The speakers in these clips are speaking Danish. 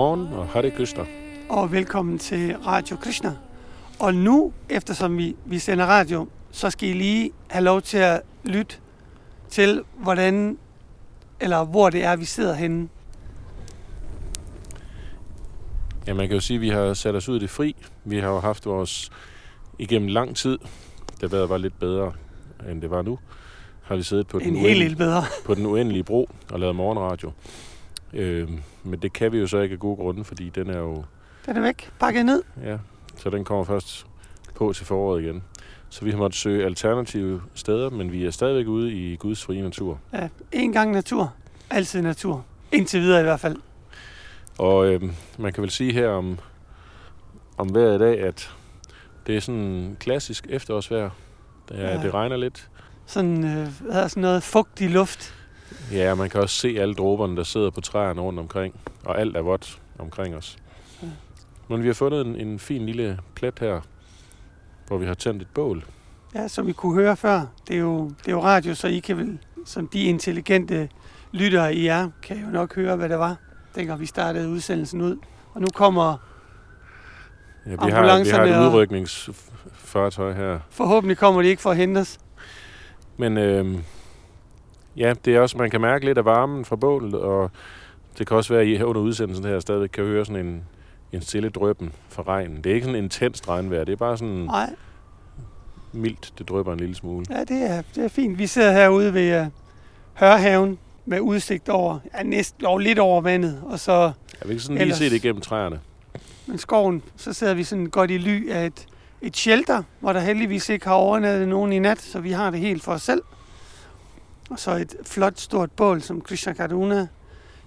God morgen, Godmorgen og Hare Krishna. og velkommen til Radio Krishna. Og nu, eftersom vi, vi sender radio, så skal I lige have lov til at lytte til, hvordan eller hvor det er, vi sidder henne. Ja, man kan jo sige, at vi har sat os ud i det fri. Vi har jo haft vores, igennem lang tid, da vejret var lidt bedre, end det var nu, har vi siddet på den, En helt uendelige, bedre. på den uendelige bro og lavet morgenradio. Øh, men det kan vi jo så ikke af gode grunde, fordi den er jo, Den er væk. Pakket ned. ja, så den kommer først på til foråret igen. Så vi har måttet søge alternative steder, men vi er stadigvæk ude i Guds frie natur. Ja, en gang natur. Altid natur. Indtil videre i hvert fald. Og øh, man kan vel sige her om, om i dag, at det er sådan klassisk efterårsvejr. Det, er, Ja. det regner lidt. Sådan, øh, sådan noget fugtig luft. Ja, man kan også se alle dråberne, der sidder på træerne rundt omkring. Og alt er vådt omkring os. Ja. Men vi har fundet en, en fin lille plet her, hvor vi har tændt et bål. Ja, som vi kunne høre før. Det er jo, det er jo radio, så I kan vel, som de intelligente lyttere I er, kan jo nok høre, hvad det var, dengang vi startede udsendelsen ud. Og nu kommer Ja, vi, har, vi har et udrykningsfartøj her. Forhåbentlig kommer de ikke for at hente os. Men øh, ja, det er også, man kan mærke lidt af varmen fra bålet, og det kan også være, at I her under udsendelsen her stadigvæk kan høre sådan en, en stille drøben fra regnen. Det er ikke sådan en intens regnvejr, det er bare sådan Nej, mildt, det drøber en lille smule. ja, det er, det er fint. Vi sidder herude ved uh, Hørhaven med udsigt over, ja, næsten over, lidt over vandet, og så Jeg vil ikke sådan lige Ellers- se det igennem træerne. med skoven, så sidder vi sådan godt i ly af et, et shelter, hvor der heldigvis ikke har overnattet nogen i nat, så vi har det helt for os selv. Og så et flot stort bål, som Krishna Kaduna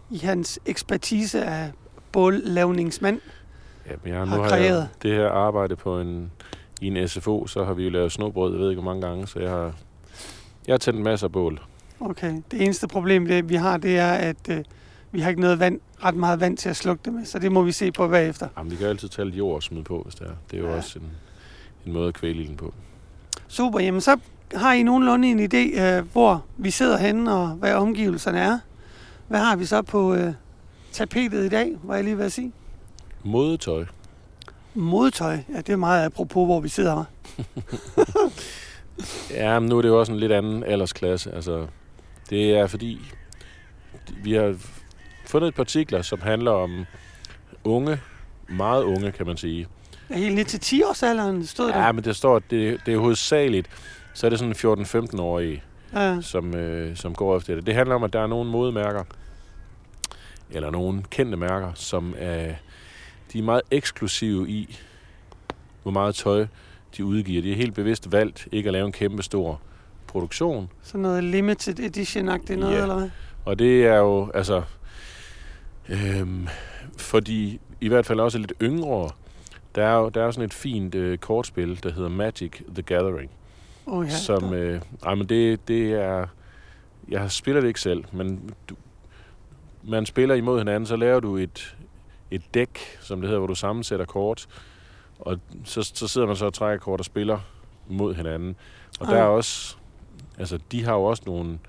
i hans ekspertise af bållavningsmand. Ja, men jeg, Har nu har kreeret. jeg det her arbejde på en, i en SFO, så har vi jo lavet snobrød, jeg ved ikke hvor mange gange, så jeg har, jeg har tændt masser af bål. Okay, det eneste problem, det, vi har, det er, at øh, vi har ikke noget vand, ret meget vand til at slukke det med, så det må vi se på bagefter. Jamen, vi kan altid tage lidt jord og smide på, hvis det er. Det er jo ja. også en, en måde at kvæle ilden på. Super, jamen så har I nogenlunde en idé, øh, hvor vi sidder henne, og hvad omgivelserne er. Hvad har vi så på øh, tapetet i dag, var jeg lige ved at sige? Modetøj. Modetøj, ja det er meget apropos, hvor vi sidder. Ja, men nu er det jo også en lidt anden aldersklasse. Altså, det er fordi, vi har fundet et par artikler, som handler om unge, meget unge, kan man sige. Ja, helt ned til 10 års alderen stod Ja, der. men der står, at det, det er hovedsageligt, så er det sådan 14-15-årige, Ja, som, øh, som går efter det. Det handler om, at der er nogle modemærker, eller nogle kendte mærker, som er, de er meget eksklusive i, hvor meget tøj de udgiver. De er helt bevidst valgt ikke at lave en kæmpe stor produktion, sådan noget limited edition-agtigt noget, Ja. eller hvad? Og det er jo, altså, øhm, fordi i hvert fald også lidt yngre, der er jo der er jo sådan et fint øh, kortspil, der hedder Magic the Gathering, Oh, ja, som, øh, ej, men det, det er, jeg spiller det ikke selv, men du, man spiller imod hinanden, så laver du et, et dæk, som det hedder, hvor du sammensætter kort, og så, så sidder man så og trækker kort og spiller mod hinanden. Og der Ah. er også, altså de har jo også nogle,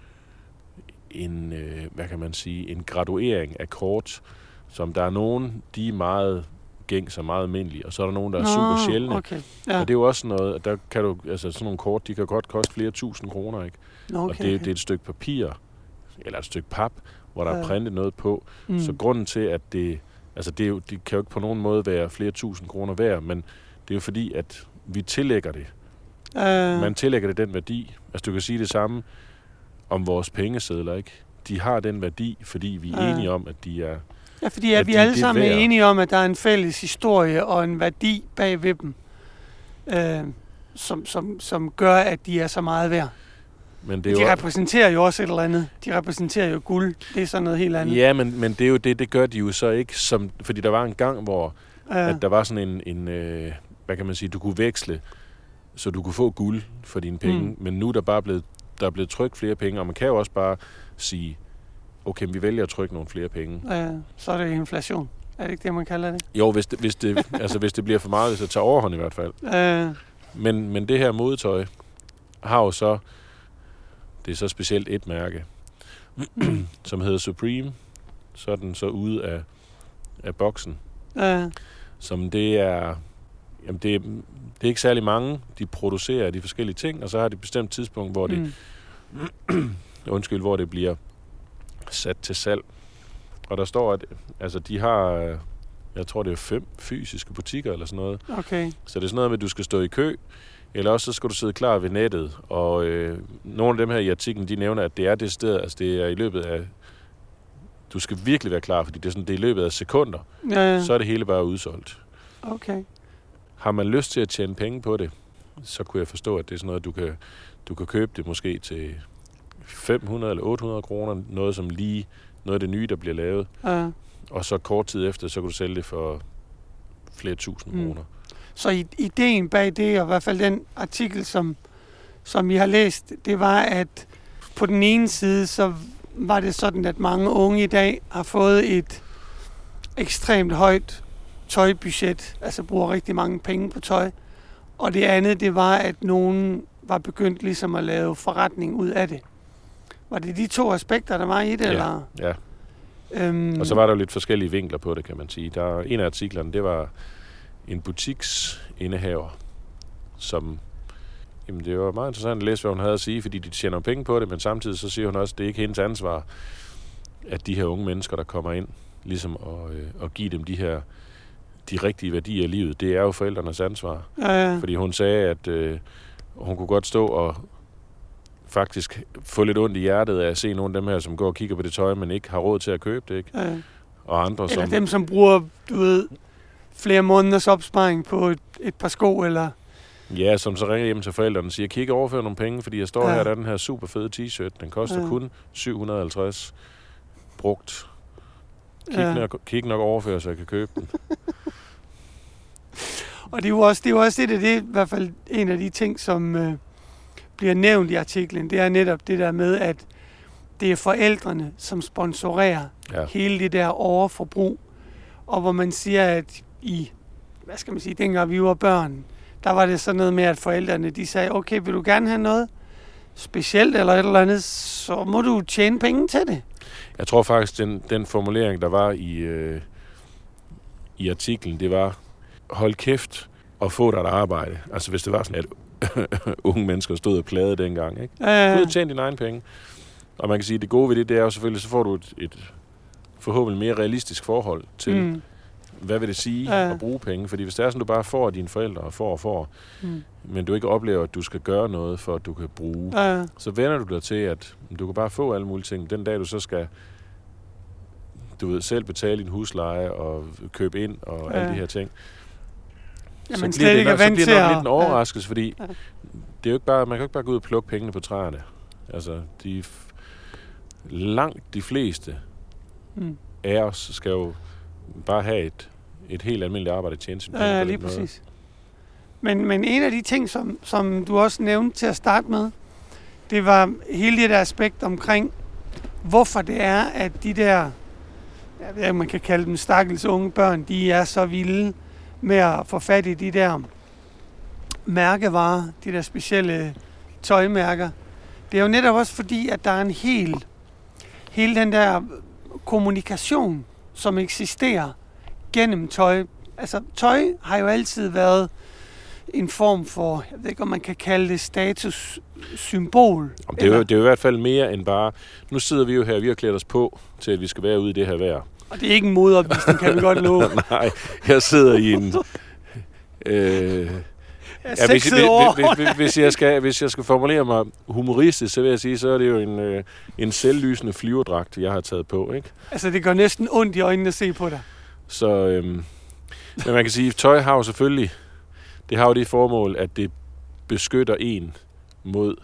en, øh, hvad kan man sige, en graduering af kort, som der er nogen, de er meget gængs og meget almindelige, og så er der nogen, der er super sjældne. Okay, Ja. Og det er jo også noget, at der kan du, altså sådan nogle kort, de kan godt koste flere tusind kroner, ikke? Nå, Okay, og det, okay. det er et stykke papir, eller et stykke pap, hvor der Ja. er printet noget på. Mm. Så grunden til, at det, altså det, er jo, det kan jo ikke på nogen måde være flere tusind kroner værd, men det er jo fordi, at vi tillægger det. Øh, Man tillægger det den værdi. Altså du kan sige det samme om vores pengesedler, ikke? De har den værdi, fordi vi er Ja. enige om, at de er... Ja, fordi at vi de- alle sammen er enige om, at der er en fælles historie og en værdi bag ved dem, øh, som, som, som gør, at de er så meget værd. Men det De er jo, repræsenterer jo også et eller andet. De repræsenterer jo guld. Det er sådan noget helt andet. ja, men, men det er jo det, det gør de jo så ikke, som, fordi der var en gang, hvor Øh, at der var sådan en, en øh, hvad kan man sige, du kunne veksle, så du kunne få guld for dine penge, mm. men nu er der bare blevet, der er blevet trykt flere penge, og man kan jo også bare sige, okay, vi vælger at trykke nogle flere penge. øh, så er det inflation. Er det ikke det, man kalder det? Jo, hvis det, hvis det, altså, hvis det bliver for meget, det tager overhånd i hvert fald. Øh, Men, men det her modetøj har jo så, det er så specielt et mærke, som hedder Supreme, så er den så ude af, af boksen. Ja, Som det er, jamen det, er- det er ikke særlig mange, de producerer de forskellige ting, og så har de et bestemt tidspunkt, hvor det, mm. undskyld, hvor det bliver sat til salg. Og der står, at altså, de har, øh, jeg tror det er fem fysiske butikker eller sådan noget. okay. Så det er sådan noget med, at du skal stå i kø, eller også så skal du sidde klar ved nettet. Og øh, nogle af dem her i artiklen, de nævner, at det er det sted, altså det er i løbet af, du skal virkelig være klar, fordi det er, sådan, det er i løbet af sekunder, Ja, ja. så er det hele bare udsolgt. okay. Har man lyst til at tjene penge på det, så kunne jeg forstå, at det er sådan noget, du kan, du kan købe det måske til 500 eller 800 kroner, noget som lige noget af det nye, der bliver lavet, Ja. og så kort tid efter, så kan du sælge det for flere tusind Mm. kroner. Så i- ideen bag det, og i hvert fald den artikel, som, som vi har læst, det var, at på den ene side, så var det sådan, at mange unge i dag har fået et ekstremt højt tøjbudget, altså bruger rigtig mange penge på tøj. Og det andet, det var, at nogen var begyndt ligesom at lave forretning ud af det. Var det de to aspekter, der var i det? Ja. Eller? Ja, Øhm, og så var der jo lidt forskellige vinkler på det, kan man sige. Der er en af artiklerne, det var en butiksindehaver, som Jamen, det var meget interessant at læse, hvad hun havde at sige, fordi de tjener penge på det, men samtidig så siger hun også, at det er ikke hendes ansvar, at de her unge mennesker, der kommer ind, ligesom at, øh, at give dem de her de rigtige værdier i livet, det er jo forældrenes ansvar. ja, ja. Fordi hun sagde, at øh, hun kunne godt stå og faktisk få lidt ondt i hjertet af at se nogle af dem her, som går og kigger på det tøj, men ikke har råd til at købe det, ikke? ja. Og andre, Eller som... dem, som bruger, du ved, flere måneders opsparing på et, et par sko, eller... Ja, som så ringer hjem til forældrene og siger, kan I ikke overføre nogle penge, fordi jeg står Ja. her, der er den her super fede t-shirt, den koster Ja. kun 750 brugt. Kig, Ja. nok, kig nok overføre, så jeg kan købe den. Og det er jo også det, er jo også det, det er i hvert fald en af de ting, som øh, bliver nævnt i artiklen. Det er netop det der med, at det er forældrene, som sponsorerer Ja. hele det der overforbrug. Og hvor man siger, at i, hvad skal man sige, dengang vi var børn, der var det sådan noget med, at forældrene, de sagde, okay, vil du gerne have noget specielt eller et eller andet, så må du tjene penge til det. Jeg tror faktisk, den, den formulering, der var i, øh, i artiklen, det var, hold kæft og få dig et arbejde. Altså hvis det var sådan, at unge mennesker stod og plagede dengang, ikke? Gå ud Øh, og tjene dine egne penge. Og man kan sige, at det gode ved det, det er jo selvfølgelig, så får du et, et forhåbentlig mere realistisk forhold til, mm. hvad vil det sige Ja. ja. at bruge penge. Fordi hvis det er sådan, du bare får dine forældre og får og får, mm, men du ikke oplever, at du skal gøre noget, for at du kan bruge, øh, så vender du dig til, at du kan bare få alle mulige ting. Den dag, du så skal du ved, selv betale din husleje og købe ind og ja. Ja. alle de her ting, ja, så man bliver slet det, er nok, så bliver det nok lidt en overraskelse, fordi Ja. det er jo ikke bare, man kan jo ikke bare gå ud og plukke pengene på træerne. Altså, de langt de fleste Ja, mm. af os skal jo bare have et, et helt almindeligt arbejde at tjene sin Ja, på lige måde. præcis. Men, men en af de ting, som, som du også nævnte til at starte med, det var hele det der aspekt omkring, hvorfor det er, at de der, jeg ved ikke, man kan kalde dem stakkels unge børn, de er så vilde med at få fat i de der mærkevarer, de der specielle tøjmærker. Det er jo netop også fordi, at der er en hel, hele den der kommunikation, som eksisterer gennem tøj. Altså, tøj har jo altid været en form for, jeg ved ikke, om man kan kalde det statussymbol. Det, er jo, det er jo i hvert fald mere end bare, nu sidder vi jo her, vi har klædt os på til, at vi skal være ude i det her vejr. Og det er ikke en modopvisning, kan vi godt love. Nej, jeg sidder i en... Øh, Ja, hvis, hvis, hvis, hvis, jeg skal, hvis jeg skal formulere mig humoristisk, så vil jeg sige, så er det jo en, øh, en selvlysende flyverdragt, jeg har taget på. Ikke? Altså, det gør næsten ondt i øjnene at se på dig. Så, øhm, men man kan sige, at tøj har jo selvfølgelig, det har jo det formål, at det beskytter en mod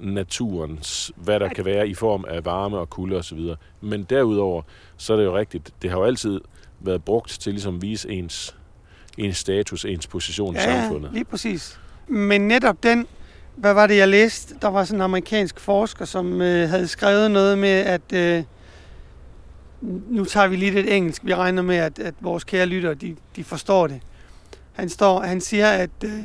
naturens, hvad der kan være i form af varme og kulde osv. Men derudover, så er det jo rigtigt, det har jo altid været brugt til ligesom at vise ens, ens status, ens position i Ja, samfundet. lige præcis. Men netop den, hvad var det, jeg læste? Der var sådan en amerikansk forsker, som øh, havde skrevet noget med, at øh, nu tager vi lige lidt engelsk. Vi regner med, at, at vores kære lyttere, de, de forstår det. Han, står, han siger, at øh,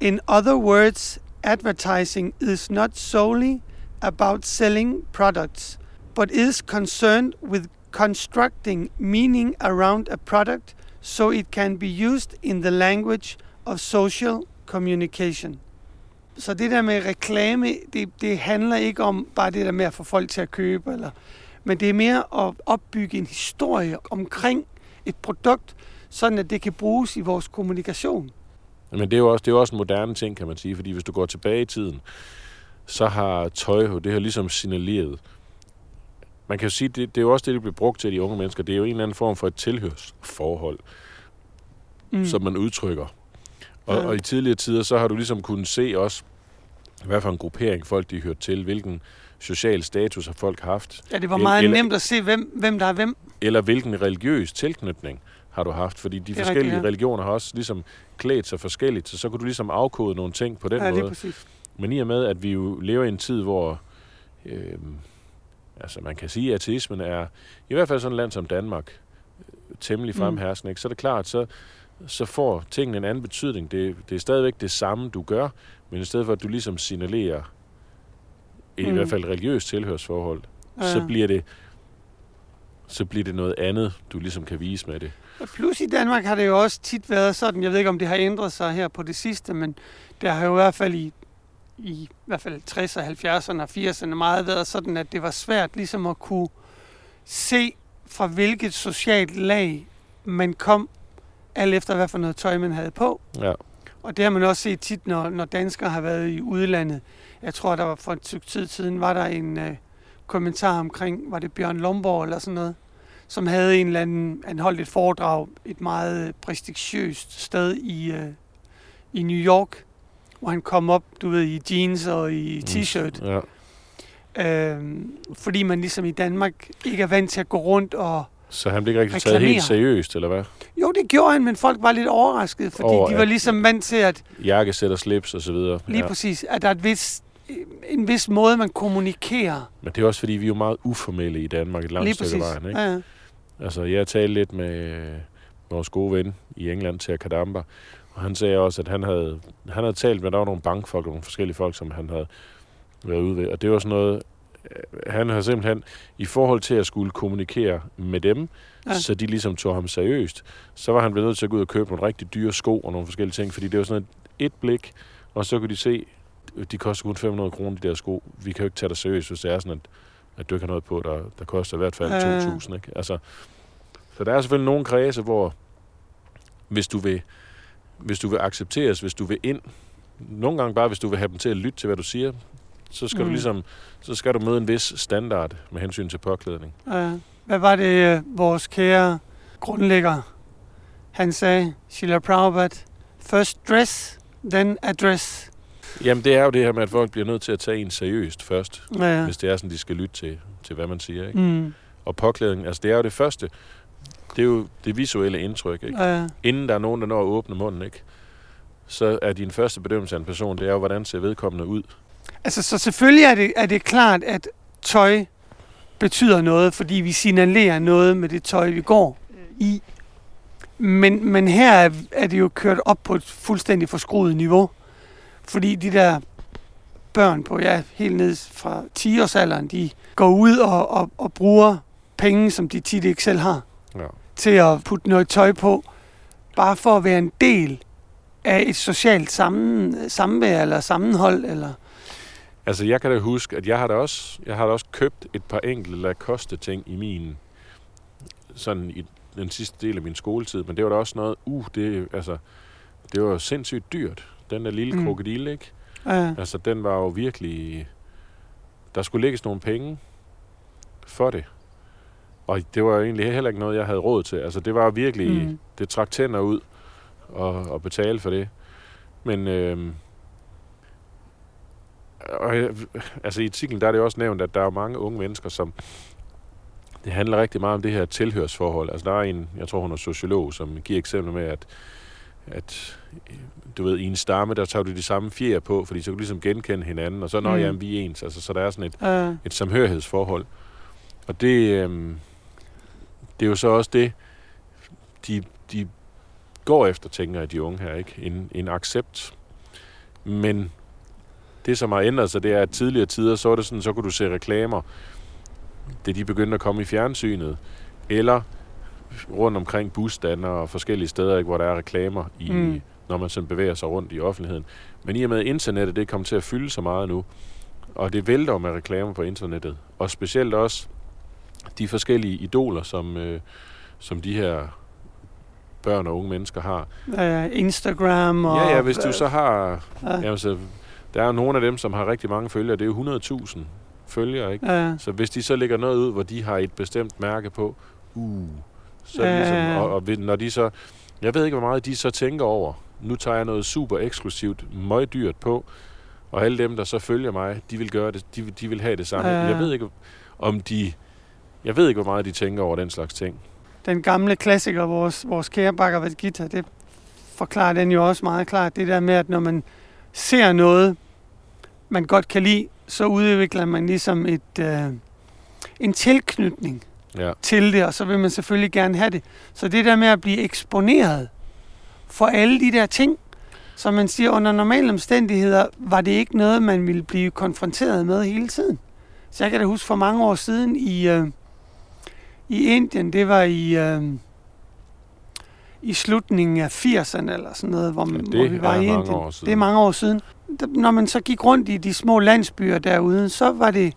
in other words, advertising is not solely about selling products, but is concerned with constructing meaning around a product so it can be used in the language of social communication. Så det der med reklame, det, det handler ikke om bare det der med at få folk til at købe, eller, men det er mere at opbygge en historie omkring et produkt, sådan at det kan bruges i vores kommunikation. Men det er jo også, det er jo også en moderne ting, kan man sige, fordi hvis du går tilbage i tiden, så har tøj, det har ligesom signaleret. Man kan jo sige, det, det er jo også det, det bliver brugt til de unge mennesker. Det er jo en eller anden form for et tilhørsforhold, mm. som man udtrykker. Og, ja. og i tidligere tider, så har du ligesom kunnet se også, hvad for en gruppering folk de hørt til, hvilken social status har folk haft. Ja, det var meget eller, nemt at se, hvem, hvem der er hvem. Eller hvilken religiøs tilknytning har du haft, fordi de forskellige rigtigt, ja. religioner har også ligesom klædt sig forskelligt, så så kunne du ligesom afkode nogle ting på den ja, måde. Præcis. Men i og med, at vi jo lever i en tid, hvor øh, altså man kan sige, at ateismen er, i hvert fald sådan et land som Danmark, temmelig mm. fremherskende, mm. så er det klart, så, så får tingene en anden betydning. Det, det er stadigvæk det samme, du gør, men i stedet for, at du ligesom signalerer i mm. hvert fald religiøst tilhørsforhold, ja. så bliver det så bliver det noget andet, du ligesom kan vise med det. Plus i Danmark har det jo også tit været sådan, jeg ved ikke om det har ændret sig her på det sidste, men der har jo i hvert fald i, i, hvert fald 60'erne, 70'erne og 80'erne meget været sådan, at det var svært ligesom at kunne se fra hvilket socialt lag man kom, alt efter hvad for noget tøj man havde på. Ja. Og det har man også set tit, når, når danskere har været i udlandet. Jeg tror, der var for et stykke tid siden, var der en øh, kommentar omkring, var det Bjørn Lomborg eller sådan noget, som havde en eller anden, han holdt et foredrag et meget prestigiøst sted i, øh, i New York, hvor han kom op, du ved, i jeans og i mm, t-shirt. Ja. Øhm, fordi man ligesom i Danmark ikke er vant til at gå rundt og Så han blev ikke rigtig taget helt seriøst, eller hvad? Jo, det gjorde han, men folk var lidt overrasket, fordi Over, de var ligesom vant til, at... Jakkesæt og slips og så videre. Lige ja. præcis, at der er et vis, en vis måde, man kommunikerer. Men det er også, fordi vi er jo meget uformelle i Danmark et langt Lige stykke præcis. vejen, ikke? Ja, ja. Altså, jeg talte lidt med vores gode ven i England, til Kadamba, og han sagde også, at han havde, han havde talt med, der var nogle bankfolk og nogle forskellige folk, som han havde været ude ved. Og det var sådan noget, øh, han har simpelthen, i forhold til at skulle kommunikere med dem, ja. så de ligesom tog ham seriøst, så var han blevet nødt til at gå ud og købe nogle rigtig dyre sko og nogle forskellige ting, fordi det var sådan et, et blik, og så kunne de se, de koster kun 500 kroner, de der sko. Vi kan jo ikke tage dig seriøst, hvis det er sådan, at, at du ikke har noget på, der, der koster i hvert fald ja. 2.000. Ikke? Altså, så der er selvfølgelig nogle kredse, hvor hvis du vil, hvis du vil accepteres, hvis du vil ind, nogle gange bare, hvis du vil have dem til at lytte til, hvad du siger, så skal mm. du ligesom, så skal du møde en vis standard med hensyn til påklædning. Ja. Hvad var det, øh, vores kære grundlægger, han sagde, Sheila Prabhupada, first dress, then address. Jamen, det er jo det her med, at folk bliver nødt til at tage en seriøst først, Ja, ja. hvis det er sådan, de skal lytte til, til hvad man siger. Ikke? Mm. Og påklædning, altså det er jo det første. Det er jo det visuelle indtryk, ikke? Ja, ja. Inden der er nogen, der når at åbne munden, ikke? Så er din første bedømmelse af en person, det er jo, hvordan ser vedkommende ud. Altså, så selvfølgelig er det, er det klart, at tøj betyder noget, fordi vi signalerer noget med det tøj, vi går i. Men, men her er, er det jo kørt op på et fuldstændig forskruet niveau. Fordi de der børn på, ja, helt ned fra 10-årsalderen, de går ud og, og, og bruger penge, som de tit ikke selv har, Ja. Til at putte noget tøj på, bare for at være en del af et socialt sammen, samvær eller sammenhold. Eller, Altså, jeg kan da huske, at jeg har da også, jeg har da også købt et par enkelte Lacoste-ting i min, sådan i den sidste del af min skoletid, men det var da også noget, uh, det, altså, det var sindssygt dyrt. Den der lille Mm. krokodil, ikke? ja, Altså, den var jo virkelig... Der skulle lægges nogle penge for det. Og det var egentlig heller ikke noget, jeg havde råd til. Altså, det var virkelig... Mm. Det trak tænder ud og, og betale for det. Men... Øhm, og, jeg- altså, i artiklen der er det også nævnt, at der er mange unge mennesker, som... Det handler rigtig meget om det her tilhørsforhold. Altså, der er en, jeg tror, hun er sociolog, som giver eksempler med, at, at du ved, i en stamme, der tager du de samme fjer på, fordi så kan du ligesom genkende hinanden, og så når Mm. jamen, vi er ens. Altså, så der er sådan et, ja, et samhørighedsforhold. Og det, øhm, det er jo så også det, de, de går efter, tænker jeg, de unge her, ikke? En, en accept. Men det, som har ændret sig, det er, at tidligere tider, så var det sådan, så kunne du se reklamer det de begyndte at komme i fjernsynet, eller rundt omkring busstander og forskellige steder, ikke, hvor der er reklamer, i, Mm. når man sådan bevæger sig rundt i offentligheden. Men i og med at internettet det er kommet til at fylde så meget nu, og det vælter med reklamer på internettet, og specielt også de forskellige idoler, som, øh, som de her børn og unge mennesker har. Øh, Instagram og... ja, ja, hvis du så har... Ja, Jamen, så, der er nogle af dem, som har rigtig mange følgere. Det er jo 100.000 følgere, ikke? ja, Så hvis de så lægger noget ud, hvor de har et bestemt mærke på, uh, så Ja, ligesom, og, og når de så, jeg ved ikke, hvor meget de så tænker over, nu tager jeg noget super eksklusivt, møgdyrt på, og alle dem, der så følger mig, de vil gøre det, de, vil- de vil have det samme. Ja. Jeg ved ikke, om de, jeg ved ikke, hvor meget de tænker over den slags ting. den gamle klassiker, vores, vores kære Bhagavad Gita, det forklarer den jo også meget klart. Det der med, at når man ser noget, man godt kan lide, så udvikler man ligesom et, øh, en tilknytning Ja, til det, og så vil man selvfølgelig gerne have det. Så det der med at blive eksponeret for alle de der ting, som man siger, under normale omstændigheder, var det ikke noget, man ville blive konfronteret med hele tiden. Så jeg kan da huske for mange år siden i, øh, i Indien, det var i, øh, i slutningen af 80'erne eller sådan noget, hvor, man, det hvor vi var i Indien. Det er mange år siden. Når man så gik rundt i de små landsbyer derude, så var det,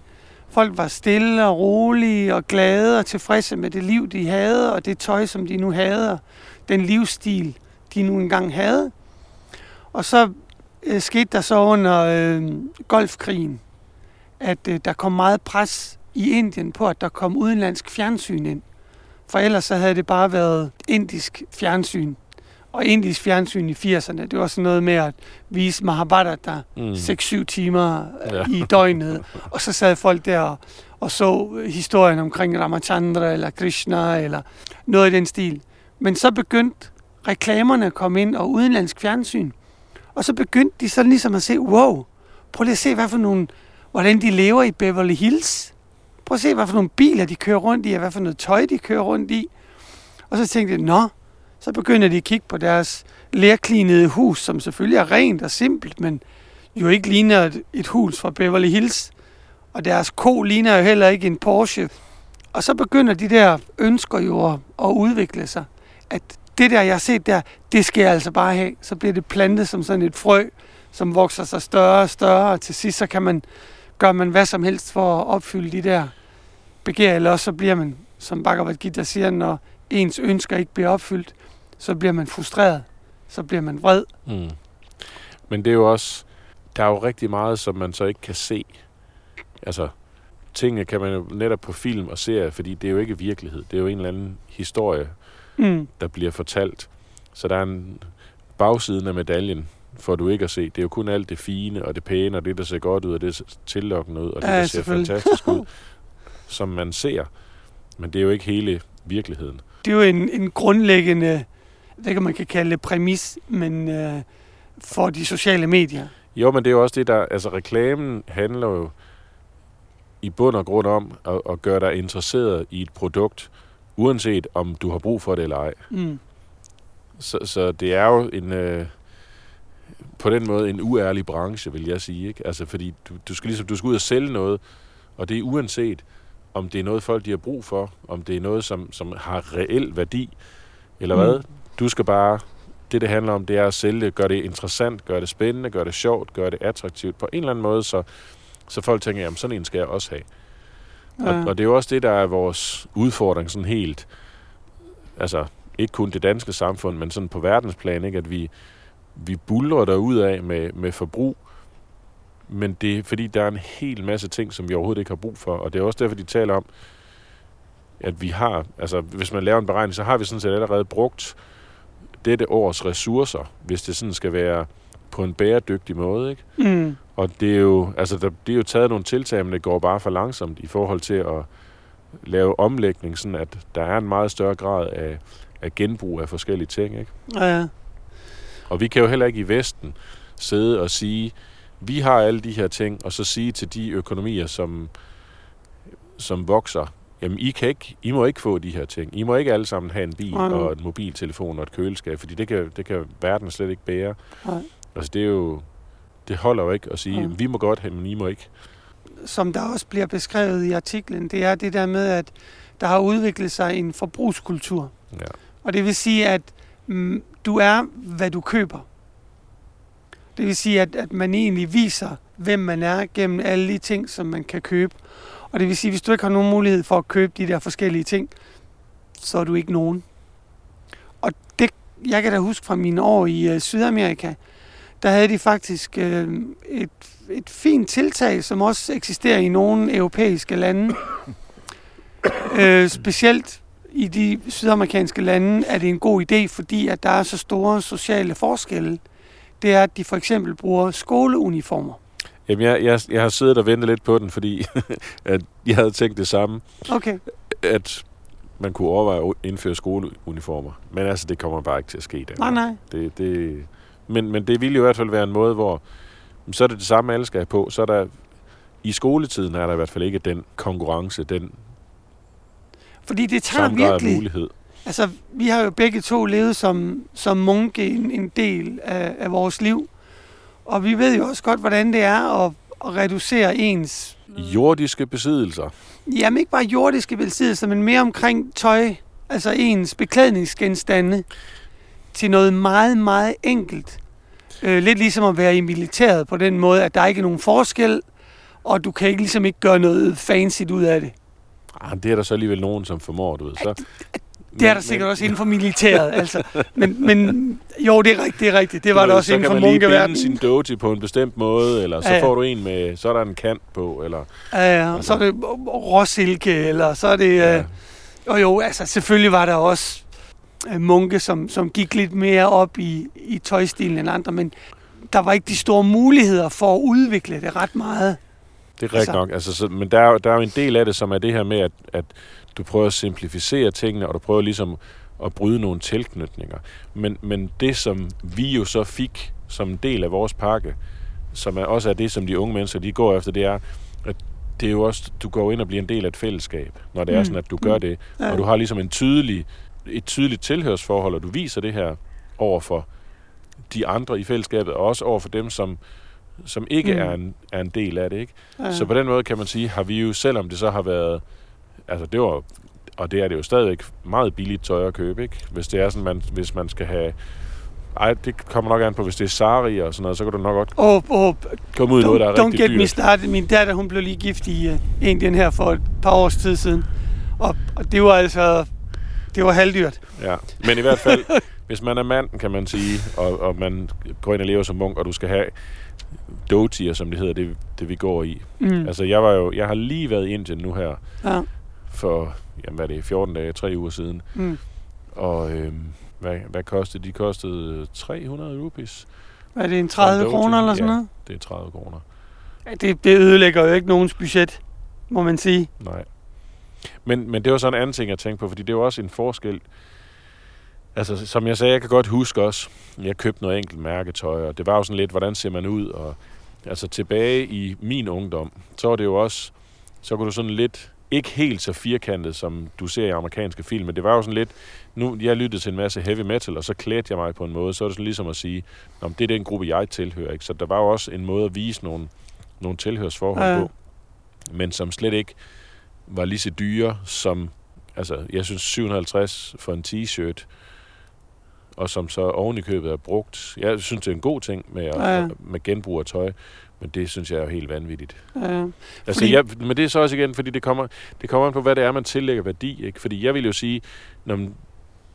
folk var stille og rolige og glade og tilfredse med det liv, de havde, og det tøj, som de nu havde, og den livsstil, de nu engang havde. Og så øh, skete der så under øh, golfkrigen, at øh, der kom meget pres i Indien på, at der kom udenlandsk fjernsyn ind. For ellers så havde det bare været indisk fjernsyn. Og indisk fjernsyn i 80'erne, det var sådan noget med at vise Mahabharata mm. 6-7 timer Ja. ja. i døgnet. Og så sad folk der og, og så historien omkring Ramachandra eller Krishna eller noget i den stil. Men så begyndte reklamerne at komme ind og udenlandsk fjernsyn. Og så begyndte de så ligesom at se, wow, prøv lige at se, hvad for nogle, hvordan de lever i Beverly Hills. Prøv at se, hvad for nogle biler de kører rundt i, og hvad for noget tøj de kører rundt i. Og så tænkte jeg, nå, så begynder de at kigge på deres lærklinede hus, som selvfølgelig er rent og simpelt, men jo ikke ligner et, et hus fra Beverly Hills. Og deres ko ligner jo heller ikke en Porsche. Og så begynder de der ønsker jo at, at udvikle sig. At det der, jeg har set der, det skal jeg altså bare have. Så bliver det plantet som sådan et frø, som vokser sig større og større, og til sidst så kan man, gør man hvad som helst for at opfylde de der begær, eller også så bliver man, som Bhagavad Gita siger, når ens ønsker ikke bliver opfyldt, så bliver man frustreret, så bliver man vred. Mm. Men det er jo også, der er jo rigtig meget, som man så ikke kan se. Altså, tingene kan man jo netop på film og serie, fordi det er jo ikke virkelighed. Det er jo en eller anden historie, Mm. der bliver fortalt. Så der er en bagsiden af medaljen, får du ikke at se. Det er jo kun alt det fine og det pæne, og det, der ser godt ud, og det tillokkende ud, og det, Ja, der ser fantastisk ud, som man ser. Men det er jo ikke hele virkeligheden. Det er jo en, en grundlæggende, det kan man kan kalde præmis, men øh, for de sociale medier. Jo, men det er jo også det, der... Altså, reklamen handler jo i bund og grund om at, at gøre dig interesseret i et produkt, uanset om du har brug for det eller ej. Mm. Så, så det er jo en... Øh, på den måde en uærlig branche, vil jeg sige. Ikke? Altså, fordi du, du, skal ligesom, du skal ud og sælge noget, og det er uanset, om det er noget, folk de har brug for, om det er noget, som, som har reel værdi, eller hvad. Mm. Du skal bare... Det, det handler om, det er at sælge, gøre det interessant, gøre det spændende, gøre det sjovt, gøre det attraktivt på en eller anden måde, så, så folk tænker, jamen sådan en skal jeg også have. Og, Ja. og det er jo også det, der er vores udfordring sådan helt, altså ikke kun det danske samfund, men sådan på verdensplan, ikke? at vi, vi bulrer derud af med, med forbrug, men det er fordi, der er en hel masse ting, som vi overhovedet ikke har brug for, og det er også derfor, de taler om, at vi har, altså hvis man laver en beregning, så har vi sådan set allerede brugt dette års ressourcer, hvis det sådan skal være på en bæredygtig måde, ikke? Mm. Og det er jo, altså der, det er jo taget nogle tiltag, men det går bare for langsomt i forhold til at lave omlægning, sådan at der er en meget større grad af, af genbrug af forskellige ting. Ikke? Ja. Og vi kan jo heller ikke i Vesten sidde og sige, vi har alle de her ting, og så sige til de økonomier, som, som vokser, jamen I, kan ikke, I må ikke få de her ting. I må ikke alle sammen have en bil Nej, og en mobiltelefon og et køleskab, fordi det kan, det kan verden slet ikke bære. Nej. Altså det er jo, det holder jo ikke at sige, Nej. vi må godt have, men I må ikke. som der også bliver beskrevet i artiklen, det er det der med, at der har udviklet sig en forbrugskultur. Ja. Og det vil sige, at mm, du er, hvad du køber. Det vil sige, at, at man egentlig viser, hvem man er gennem alle de ting, som man kan købe. Og det vil sige, at hvis du ikke har nogen mulighed for at købe de der forskellige ting, så er du ikke nogen. Og det, jeg kan da huske fra mine år i øh, Sydamerika, der havde de faktisk øh, et, et fint tiltag, som også eksisterer i nogle europæiske lande. øh, specielt i de sydamerikanske lande er det en god idé, fordi at der er så store sociale forskelle. Det er, at de for eksempel bruger skoleuniformer. Jamen, jeg, jeg, jeg har siddet og ventet lidt på den, fordi at jeg havde tænkt det samme, Okay. at man kunne overveje at indføre skoleuniformer. Men altså, det kommer bare ikke til at ske. Der. Nej, nej. Det, det, men, men det ville jo i hvert fald være en måde, hvor så er det det samme, alle skal have på. Så er der, i skoletiden er der i hvert fald ikke den konkurrence, den Fordi det tager af virkelig... mulighed. Altså, vi har jo begge to levet som, som munke en, en del af, af vores liv. Og vi ved jo også godt, hvordan det er at, at reducere ens... Jordiske besiddelser. Jamen ikke bare jordiske besiddelser, men mere omkring tøj. Altså ens beklædningsgenstande til noget meget, meget enkelt. Øh, lidt ligesom at være i militæret på den måde, at der ikke er nogen forskel, og du kan ikke ligesom ikke gøre noget fancy ud af det. Ah, det er der så alligevel nogen, som formår, du ved. Så, Det er der sikkert også inden for militæret, altså. Men, men jo, det er rigtigt, det er rigtigt. Det var der også så inden kan for man lige munkeverdenen. binde sin doji på en bestemt måde, eller så Ja, ja. får du en med, så er der en kant på, eller... Ja, ja, og så er det råsilke, eller så er det... Ja. Ja. Og jo, altså selvfølgelig var der også øh, munke, som, som gik lidt mere op i, i tøjstilen end andre, men der var ikke de store muligheder for at udvikle det ret meget. Det er rigtigt Altså- nok. Altså, så, men der er, jo- der er jo en del af det, som er det her med, at, at du prøver at simplificere tingene, og du prøver ligesom at bryde nogle tilknytninger. Men, men det, som vi jo så fik som en del af vores pakke, som er, også er det, som de unge mennesker de går efter, det er, at det er jo også, du går ind og bliver en del af et fællesskab, når det mm. er Mm. sådan, at du gør det. Ja. Og du har ligesom en tydelig, et tydeligt tilhørsforhold, og du viser det her over for de andre i fællesskabet, og også over for dem, som, som ikke Mm. er, en, er en del af det. Ikke? Ja. Så på den måde kan man sige, har vi jo, selvom det så har været, altså det var, og det er det jo stadigvæk meget billigt tøj at købe, ikke? Hvis det er sådan, man, hvis man skal have, ej, det kommer nok an på, hvis det er sari og sådan noget, så kan du nok godt Oh, oh, komme ud i noget, der er don't, rigtig get me dyrt. started. Min datter, hun blev lige gift i uh, Indien her for et par års tid siden. Og, og det var altså, det var halvdyrt. Ja. Men i hvert fald, hvis man er mand, kan man sige, og, og man går ind og lever som munk, og du skal have dotier, som det hedder, det, det vi går i. Mm. Altså, jeg var jo, jeg har lige været i Indien nu her, Ja. for, jamen, hvad er det, 14 dage, 3 uger siden. Mm. Og øhm, hvad, hvad kostede? De kostede 300 rupees. Hvad er det, en 30 Doti? kroner eller sådan Ja. noget? Det er 30 kroner. Ja, det, det ødelægger jo ikke nogens budget, må man sige. Nej. Men, men det var sådan en anden ting, jeg tænkte på, fordi det var også en forskel. Altså, som jeg sagde, jeg kan godt huske også, jeg købte noget enkelt mærketøj, og det var jo sådan lidt, hvordan ser man ud? Og, altså tilbage i min ungdom, så var det jo også, så kunne du sådan lidt, ikke helt så firkantet, som du ser i amerikanske film, men det var jo sådan lidt, nu jeg lyttede til en masse heavy metal, og så klædte jeg mig på en måde, så er det sådan ligesom at sige, om det er den gruppe, jeg tilhører, ikke? Så der var jo også en måde at vise nogle, nogle tilhørsforhold ja. på, men som slet ikke var lige så dyre som, altså jeg synes 750 for en t-shirt, og som så oven i købet er brugt. Jeg synes, det er en god ting med, at, Ja, med genbrug af tøj, men det synes jeg er jo helt vanvittigt. Ja. Altså, Fordi- jeg, men det er så også igen, fordi det kommer, det kommer an på, hvad det er, man tillægger værdi. Ikke? Fordi jeg vil jo sige, når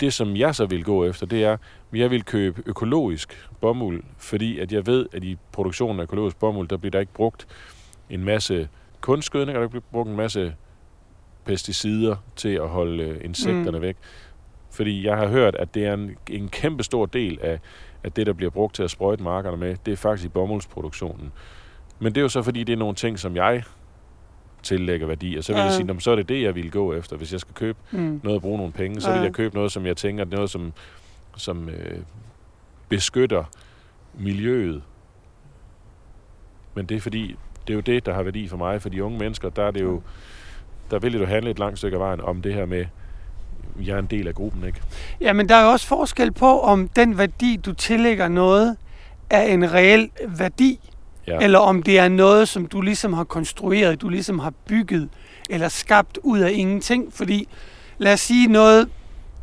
det som jeg så vil gå efter, det er, at jeg vil købe økologisk bomuld, fordi at jeg ved, at i produktionen af økologisk bomuld, der bliver der ikke brugt en masse kunstgødning, og der bliver brugt en masse pesticider til at holde øh, insekterne mm. væk. Fordi jeg har hørt, at det er en, en kæmpe stor del af, af det, der bliver brugt til at sprøjte markerne med, det er faktisk i bomuldsproduktionen. Men det er jo så, fordi det er nogle ting, som jeg tillægger værdi, og så vil Ja. jeg sige, "Nå, men så er det det, jeg vil gå efter. Hvis jeg skal købe Mm. noget og bruge nogle penge, så Ja. vil jeg købe noget, som jeg tænker, det er noget, som, som øh, beskytter miljøet. Men det er fordi, det er jo det, der har værdi for mig. For de unge mennesker, der er det jo, der vil det jo handle et langt stykke af vejen om det her med, jeg er en del af gruppen, ikke? Ja, men der er jo også forskel på, om den værdi, du tillægger noget, er en reel værdi, Ja. Eller om det er noget, som du ligesom har konstrueret, du ligesom har bygget eller skabt ud af ingenting. Fordi lad os sige noget,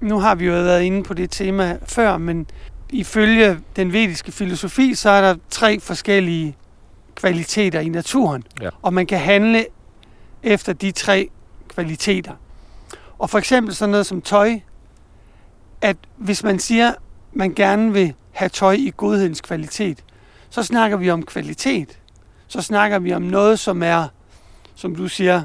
nu har vi jo været inde på det tema før, men ifølge den vediske filosofi, så er der tre forskellige kvaliteter i naturen. Ja. Og man kan handle efter de tre kvaliteter. Og for eksempel sådan noget som tøj, at hvis man siger, man gerne vil have tøj i godhedens kvalitet, så snakker vi om kvalitet. Så snakker vi om noget, som er, som du siger,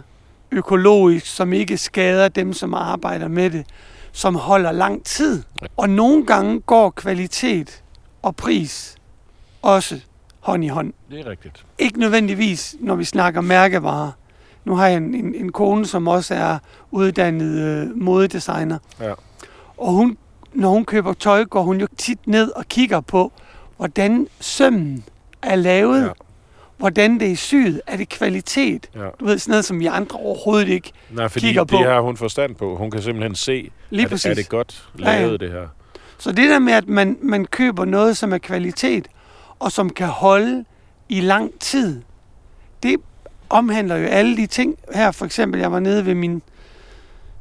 økologisk, som ikke skader dem, som arbejder med det, som holder lang tid. Og nogle gange går kvalitet og pris også hånd i hånd. Det er rigtigt. Ikke nødvendigvis, når vi snakker mærkevarer. Nu har jeg en, en, en kone, som også er uddannet øh, modedesigner. Ja. Og hun, når hun køber tøj, går hun jo tit ned og kigger på, hvordan sømmen er lavet. Ja. Ja. Hvordan det er syet. Er det kvalitet? Ja. Du ved, sådan noget, som vi andre overhovedet ikke. Nej, fordi Kigger det på. har hun forstand på. Hun kan simpelthen se, Lige er, præcis. det, er det godt Ja, ja. lavet, det her. Så det der med, at man, man køber noget, som er kvalitet, og som kan holde i lang tid, det omhandler jo alle de ting. Her for eksempel, jeg var nede ved min,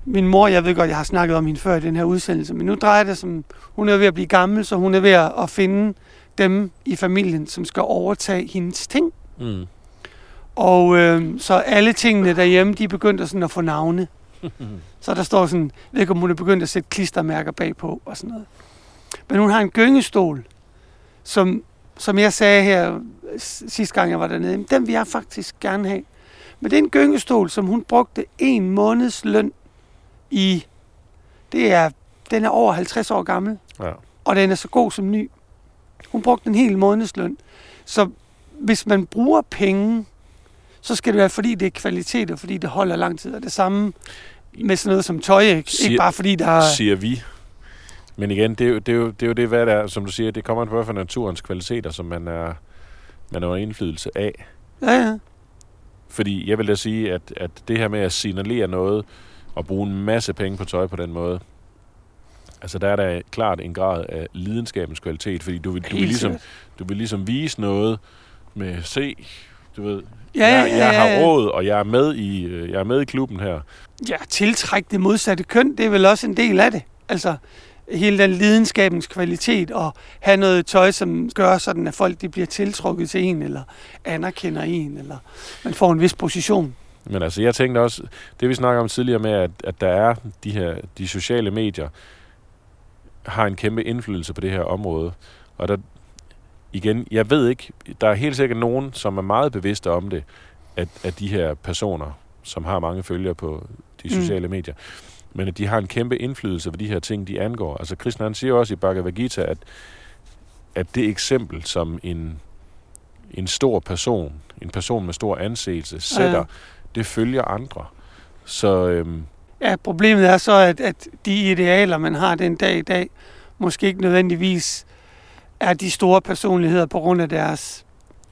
min mor, jeg ved godt, jeg har snakket om hende før i den her udsendelse, men nu drejer det som, hun er ved at blive gammel, så hun er ved at finde dem i familien, som skal overtage hendes ting. Mm. Og øh, så alle tingene derhjemme, de begyndt at, sådan at få navne. Så der står sådan, jeg ved ikke om hun er begyndt at sætte klistermærker bagpå og sådan noget. Men hun har en gyngestol, som, som jeg sagde her sidste gang jeg var dernede, "Jamen, den vil jeg faktisk gerne have. Men det er en gyngestol, som hun brugte en måneds løn i, det er, den er over 50 år gammel, Ja. og den er så god som ny. Hun brugte en hel månedsløn. Så hvis man bruger penge, så skal det være, fordi det er kvalitet, og fordi det holder lang tid. Og det samme med sådan noget som tøj, ikke? Siger- ikke bare fordi der er... Siger vi. Men igen, det er, jo, det, er jo, det er jo det, hvad der er, som du siger, det kommer an på for naturens kvaliteter, som man er, man er under indflydelse af. Ja, ja. Fordi jeg vil da sige, at, at det her med at signalere noget, og bruge en masse penge på tøj på den måde, altså der er der klart en grad af lidenskabens kvalitet, fordi du vil, du vil, ligesom, du vil ligesom vise noget med, se, du ved, Ja, ja, jeg, ja, jeg har ja, ja. råd, og jeg er med i, øh, jeg er med i klubben her. Ja, tiltrække det modsatte køn, det er vel også en del af det. Altså, hele den lidenskabens kvalitet, og have noget tøj, som gør sådan, at folk de bliver tiltrukket til en, eller anerkender en, eller man får en vis position. Men altså, jeg tænkte også, det vi snakker om tidligere med, at, at der er de her, de sociale medier, har en kæmpe indflydelse på det her område. Og der, igen, jeg ved ikke, der er helt sikkert nogen, som er meget bevidste om det, at, at de her personer, som har mange følgere på de Mm. sociale mm. medier, men at de har en kæmpe indflydelse på de her ting, de angår. Altså Krishna, han siger også i Bhagavad Gita, at, at det eksempel, som en, en stor person, en person med stor anseelse, sætter, Ja. det følger andre. Så øhm, Ja, problemet er så, at, at de idealer, man har den dag i dag, måske ikke nødvendigvis er de store personligheder på grund af deres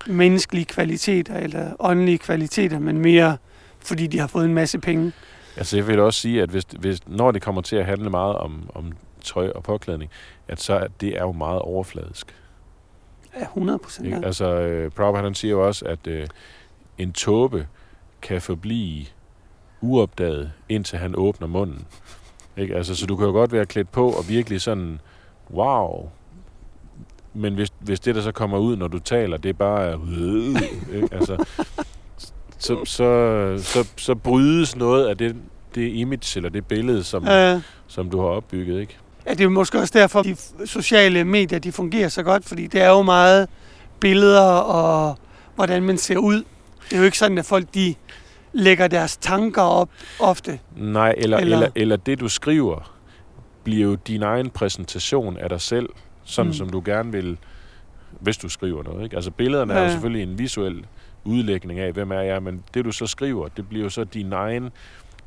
menneskelige kvaliteter eller åndelige kvaliteter, men mere fordi de har fået en masse penge. Altså jeg vil også sige, at hvis, hvis, når det kommer til at handle meget om, om tøj og påklædning, at så er det er jo meget overfladisk. Ja, 100 procent. Ja. Altså, øh, Prabhupada han siger jo også, at øh, en tåbe kan forblive uopdaget, indtil han åbner munden. Ikke? Altså, så du kan jo godt være klædt på og virkelig sådan, wow. Men hvis, hvis det, der så kommer ud, når du taler, det er bare... Øh, ikke? Altså, så, så, så, så brydes noget af det, det image eller det billede, som, Øh, som du har opbygget. Ikke? ja, det er måske også derfor, de sociale medier de fungerer så godt, fordi det er jo meget billeder og hvordan man ser ud. Det er jo ikke sådan, at folk de lægger deres tanker op ofte. Nej, eller, Eller- eller... Eller, det, du skriver, bliver jo din egen præsentation af dig selv, sådan Mm. som du gerne vil, hvis du skriver noget. Ikke? Altså billederne ja. er jo selvfølgelig en visuel udlægning af, hvem er jeg, men det, du så skriver, det bliver jo så din egen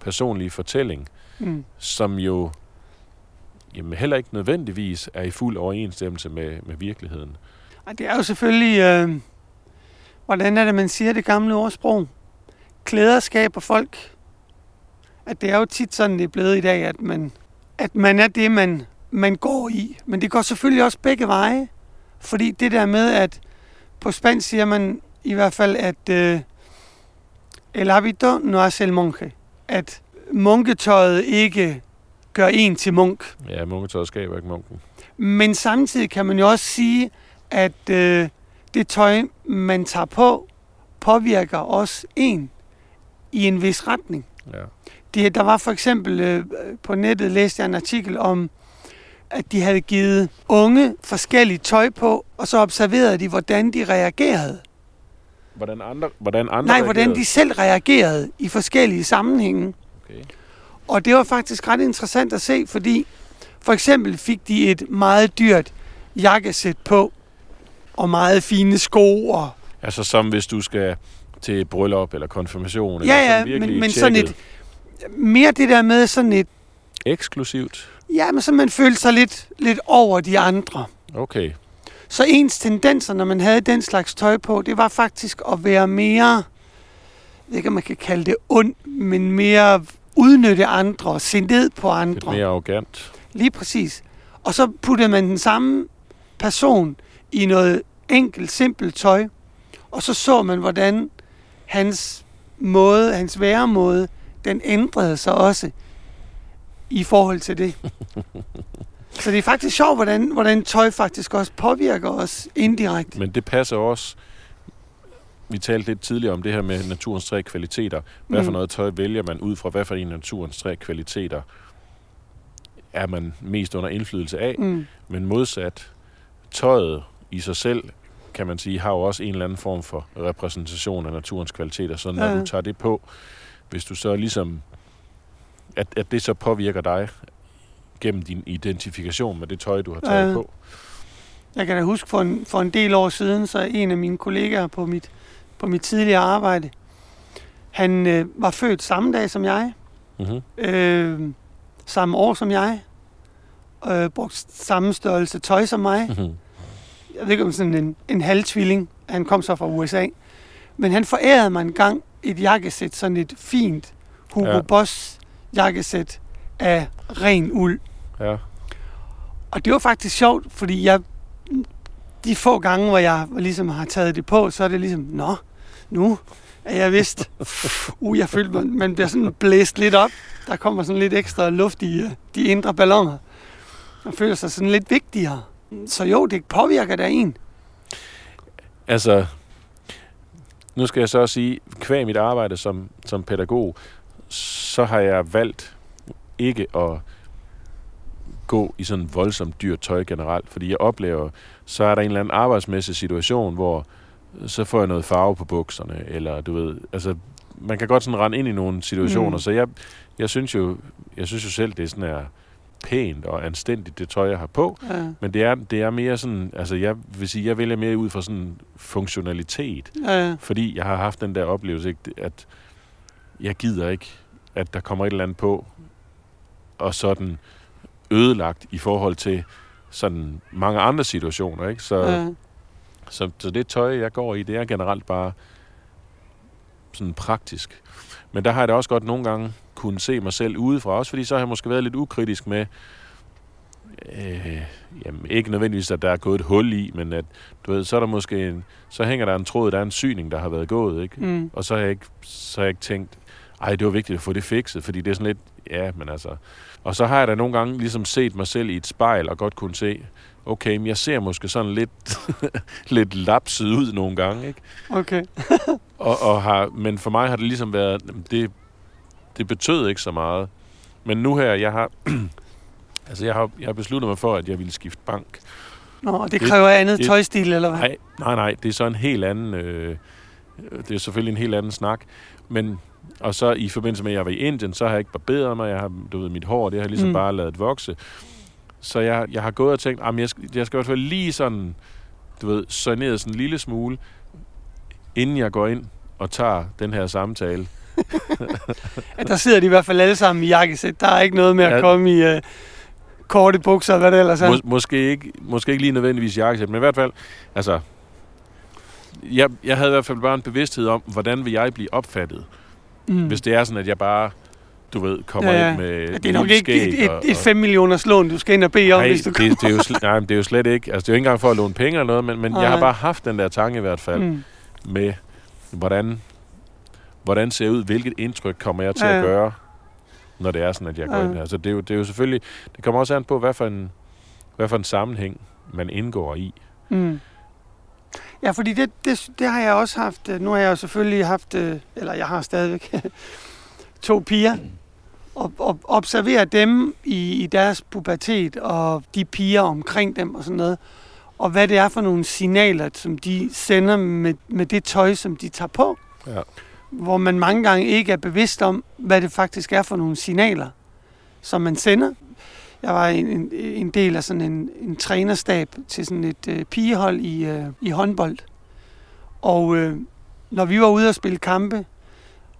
personlige fortælling, Mm. som jo jamen, heller ikke nødvendigvis er i fuld overensstemmelse med, med virkeligheden. Og det er jo selvfølgelig, øh, hvordan er det, man siger det gamle ordsprog? Klæder skaber folk. At det er jo tit sådan, det er blevet i dag, at man, at man er det, man, man går i. Men det går selvfølgelig også begge veje. Fordi det der med, at på spansk siger man i hvert fald, at øh, el habito no hace el monje. At munketøjet ikke gør en til munk. Ja, munketøjet skaber ikke munken. Men samtidig kan man jo også sige, at øh, det tøj, man tager på, påvirker også en i en vis retning. Ja. Det, der var for eksempel øh, på nettet, læste jeg en artikel om, at de havde givet unge forskellige tøj på, og så observerede de, hvordan de reagerede. Hvordan andre, hvordan andre Nej, hvordan reagerede? de selv reagerede i forskellige sammenhænge. Okay. Og det var faktisk ret interessant at se, fordi for eksempel fik de et meget dyrt jakkesæt på, og meget fine sko. Og, Altså som hvis du skal til bryllup eller konfirmation. eller ja, ja, sådan virkelig men, men sådan et, mere det der med sådan et, Eksklusivt? ja, men så man følte sig lidt, lidt over de andre. Okay. Så ens tendenser, når man havde den slags tøj på, det var faktisk at være mere, jeg ved ikke, om man kan kalde det ond, men mere udnytte andre, se ned på Lidt andre. mere arrogant. Lige præcis. Og så puttede man den samme person i noget enkelt, simpelt tøj, og så så man, hvordan hans måde, hans væremåde, den ændrede sig også i forhold til det. Så det er faktisk sjovt, hvordan, hvordan tøj faktisk også påvirker os indirekte. Men det passer også... Vi talte lidt tidligere om det her med naturens tre kvaliteter. Hvad for Mm. noget tøj vælger man ud fra? Hvad for en naturens tre kvaliteter er man mest under indflydelse af? Mm. Men modsat, tøjet i sig selv, kan man sige, har jo også en eller anden form for repræsentation af naturens kvaliteter. Så når Ja. du tager det på, hvis du så ligesom, at, at det så påvirker dig gennem din identifikation med det tøj, du har taget Ja. på. Jeg kan da huske for en, for en del år siden, så en af mine kollegaer på mit, på mit tidligere arbejde, han øh, var født samme dag som jeg, Mm-hmm. øh, samme år som jeg, øh, brugt samme størrelse tøj som mig. Jeg ved ikke om sådan en, en halvtvilling. Han kom så fra USA. Men han forærede mig en gang et jakkesæt, sådan et fint Hugo ja. Boss jakkesæt af ren uld. Ja. Og det var faktisk sjovt, fordi jeg de få gange, hvor jeg ligesom har taget det på, så er det ligesom, nå, nu er jeg vist, uh, jeg følte, man, man bliver sådan blæst lidt op. Der kommer sådan lidt ekstra luft i øh, de indre balloner. Man føler sig sådan lidt vigtigere. Så jo, det påvirker da en. Altså, nu skal jeg så også sige, kvæg mit arbejde som, som pædagog, så har jeg valgt ikke at gå i sådan voldsomt dyrt tøj generelt, fordi jeg oplever, så er der en eller anden arbejdsmæssig situation, hvor så får jeg noget farve på bukserne, eller du ved, altså man kan godt sådan rende ind i nogle situationer, Mm. mm. så jeg, jeg synes jo, jeg synes jo selv, det er sådan er pænt og anstændigt, det tøj, jeg har på, Ja, men det er, det er mere sådan, altså jeg vil sige, jeg vælger mere ud fra sådan funktionalitet, ja, fordi jeg har haft den der oplevelse, ikke, at jeg gider ikke, at der kommer et eller andet på, og sådan ødelagt i forhold til sådan mange andre situationer, ikke? Så, ja. så, så det tøj, jeg går i, det er generelt bare sådan praktisk. Men der har jeg da også godt nogle gange kunne se mig selv udefra, også fordi så har jeg måske været lidt ukritisk med, øh, jamen ikke nødvendigvis, at der er gået et hul i, men at, du ved, så er der måske en, så hænger der en tråd, der er en syning, der har været gået, ikke? Mm. Og så har jeg ikke, så har jeg ikke tænkt, ej, det var vigtigt at få det fikset, fordi det er sådan lidt, ja, men altså... Og så har jeg da nogle gange ligesom set mig selv i et spejl, og godt kunne se, okay, men jeg ser måske sådan lidt, lidt lapset ud nogle gange, ikke? Okay. Og, og har, men for mig har det ligesom været, det, det betød ikke så meget. Men nu her, jeg har, altså jeg har, jeg har besluttet mig for, at jeg ville skifte bank. Nå, det kræver andet det- tøjstil, eller hvad? Nej, nej, nej, det er så en helt anden, øh, det er selvfølgelig en helt anden snak. Men, og så i forbindelse med, at jeg var i Indien, så har jeg ikke barberet mig, jeg har, du ved, mit hår, det har jeg ligesom Mm. bare lavet vokse. Så jeg, jeg har gået og tænkt, at jeg skal, jeg skal i hvert fald lige sådan, du ved, sanere sådan en lille smule, inden jeg går ind og tager den her samtale. Ja, der sidder de i hvert fald alle sammen i jakkesæt. Der er ikke noget med at Ja. komme i uh, korte bukser, hvad det ellers er. Mås- måske, ikke, måske ikke lige nødvendigvis jakkesæt, men i hvert fald, altså, jeg, jeg havde i hvert fald bare en bevidsthed om, hvordan vil jeg blive opfattet, mm. hvis det er sådan, at jeg bare, du ved, kommer Ja, ind med Ja, det er nok ikke et, et, og- et 5 millioners lån, du skal ind og bede om, hvis du det, det, er jo slet, nej, det er jo slet ikke. Altså, det er jo ikke engang for at låne penge eller noget, men, men Nej. jeg har bare haft den der tanke i hvert fald, mm. Med, hvordan, hvordan ser jeg ud, hvilket indtryk kommer jeg til Ja, at ja. gøre, når det er sådan, at jeg går Ja. ind her. Så det er, jo, det er jo selvfølgelig, det kommer også an på, hvad for en, hvad for en sammenhæng man indgår i. Mm. Ja, fordi det, det, det har jeg også haft. øh, Nu har jeg jo selvfølgelig haft, øh, eller jeg har stadigvæk to piger, og, og observere dem i, i deres pubertet, og de piger omkring dem og sådan noget, og hvad det er for nogle signaler, som de sender med, med det tøj, som de tager på. Ja. Hvor man mange gange ikke er bevidst om, hvad det faktisk er for nogle signaler, som man sender. Jeg var en, en, en del af sådan en, en trænerstab til sådan et øh, pigehold i, øh, i håndbold. Og øh, når vi var ude og spille kampe,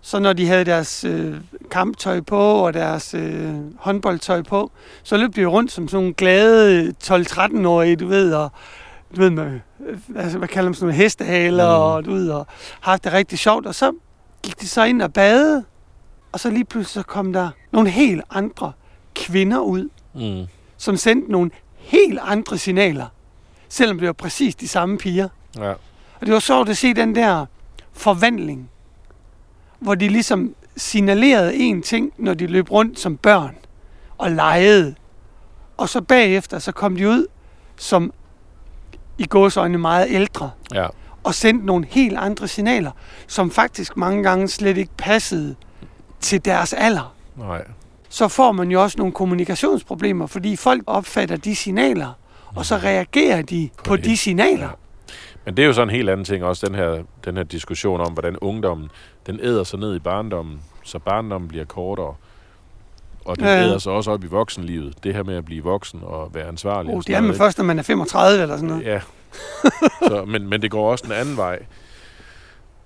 så når de havde deres øh, kamptøj på og deres øh, håndboldtøj på, så løb de rundt som sådan nogle glade 12-13-årige, du ved, og du ved, med, øh, altså, hvad kalder man sådan nogle hestehaler, mm. og du ved, og haft det rigtig sjovt. Og så gik de så ind og badede, og så lige pludselig så kom der nogle helt andre kvinder ud, Mm. som sendte nogle helt andre signaler, selvom det var præcis de samme piger. Ja. Og det var sjovt at se den der forvandling, hvor de ligesom signalerede en ting, når de løb rundt som børn og legede. Og så bagefter, så kom de ud som i gåsøjne meget ældre, ja. og sendte nogle helt andre signaler, som faktisk mange gange slet ikke passede til deres alder. Nej. Så får man jo også nogle kommunikationsproblemer, fordi folk opfatter de signaler, og så reagerer de på, på de signaler. Ja. Men det er jo sådan en helt anden ting også, den her, den her diskussion om, hvordan ungdommen, den æder sig ned i barndommen, så barndommen bliver kortere. Og den æder sig også op i voksenlivet. Det her med at blive voksen og være ansvarlig. Oh, det er man først, når man er 35 eller sådan noget. Ja. så, men, men det går også den anden vej.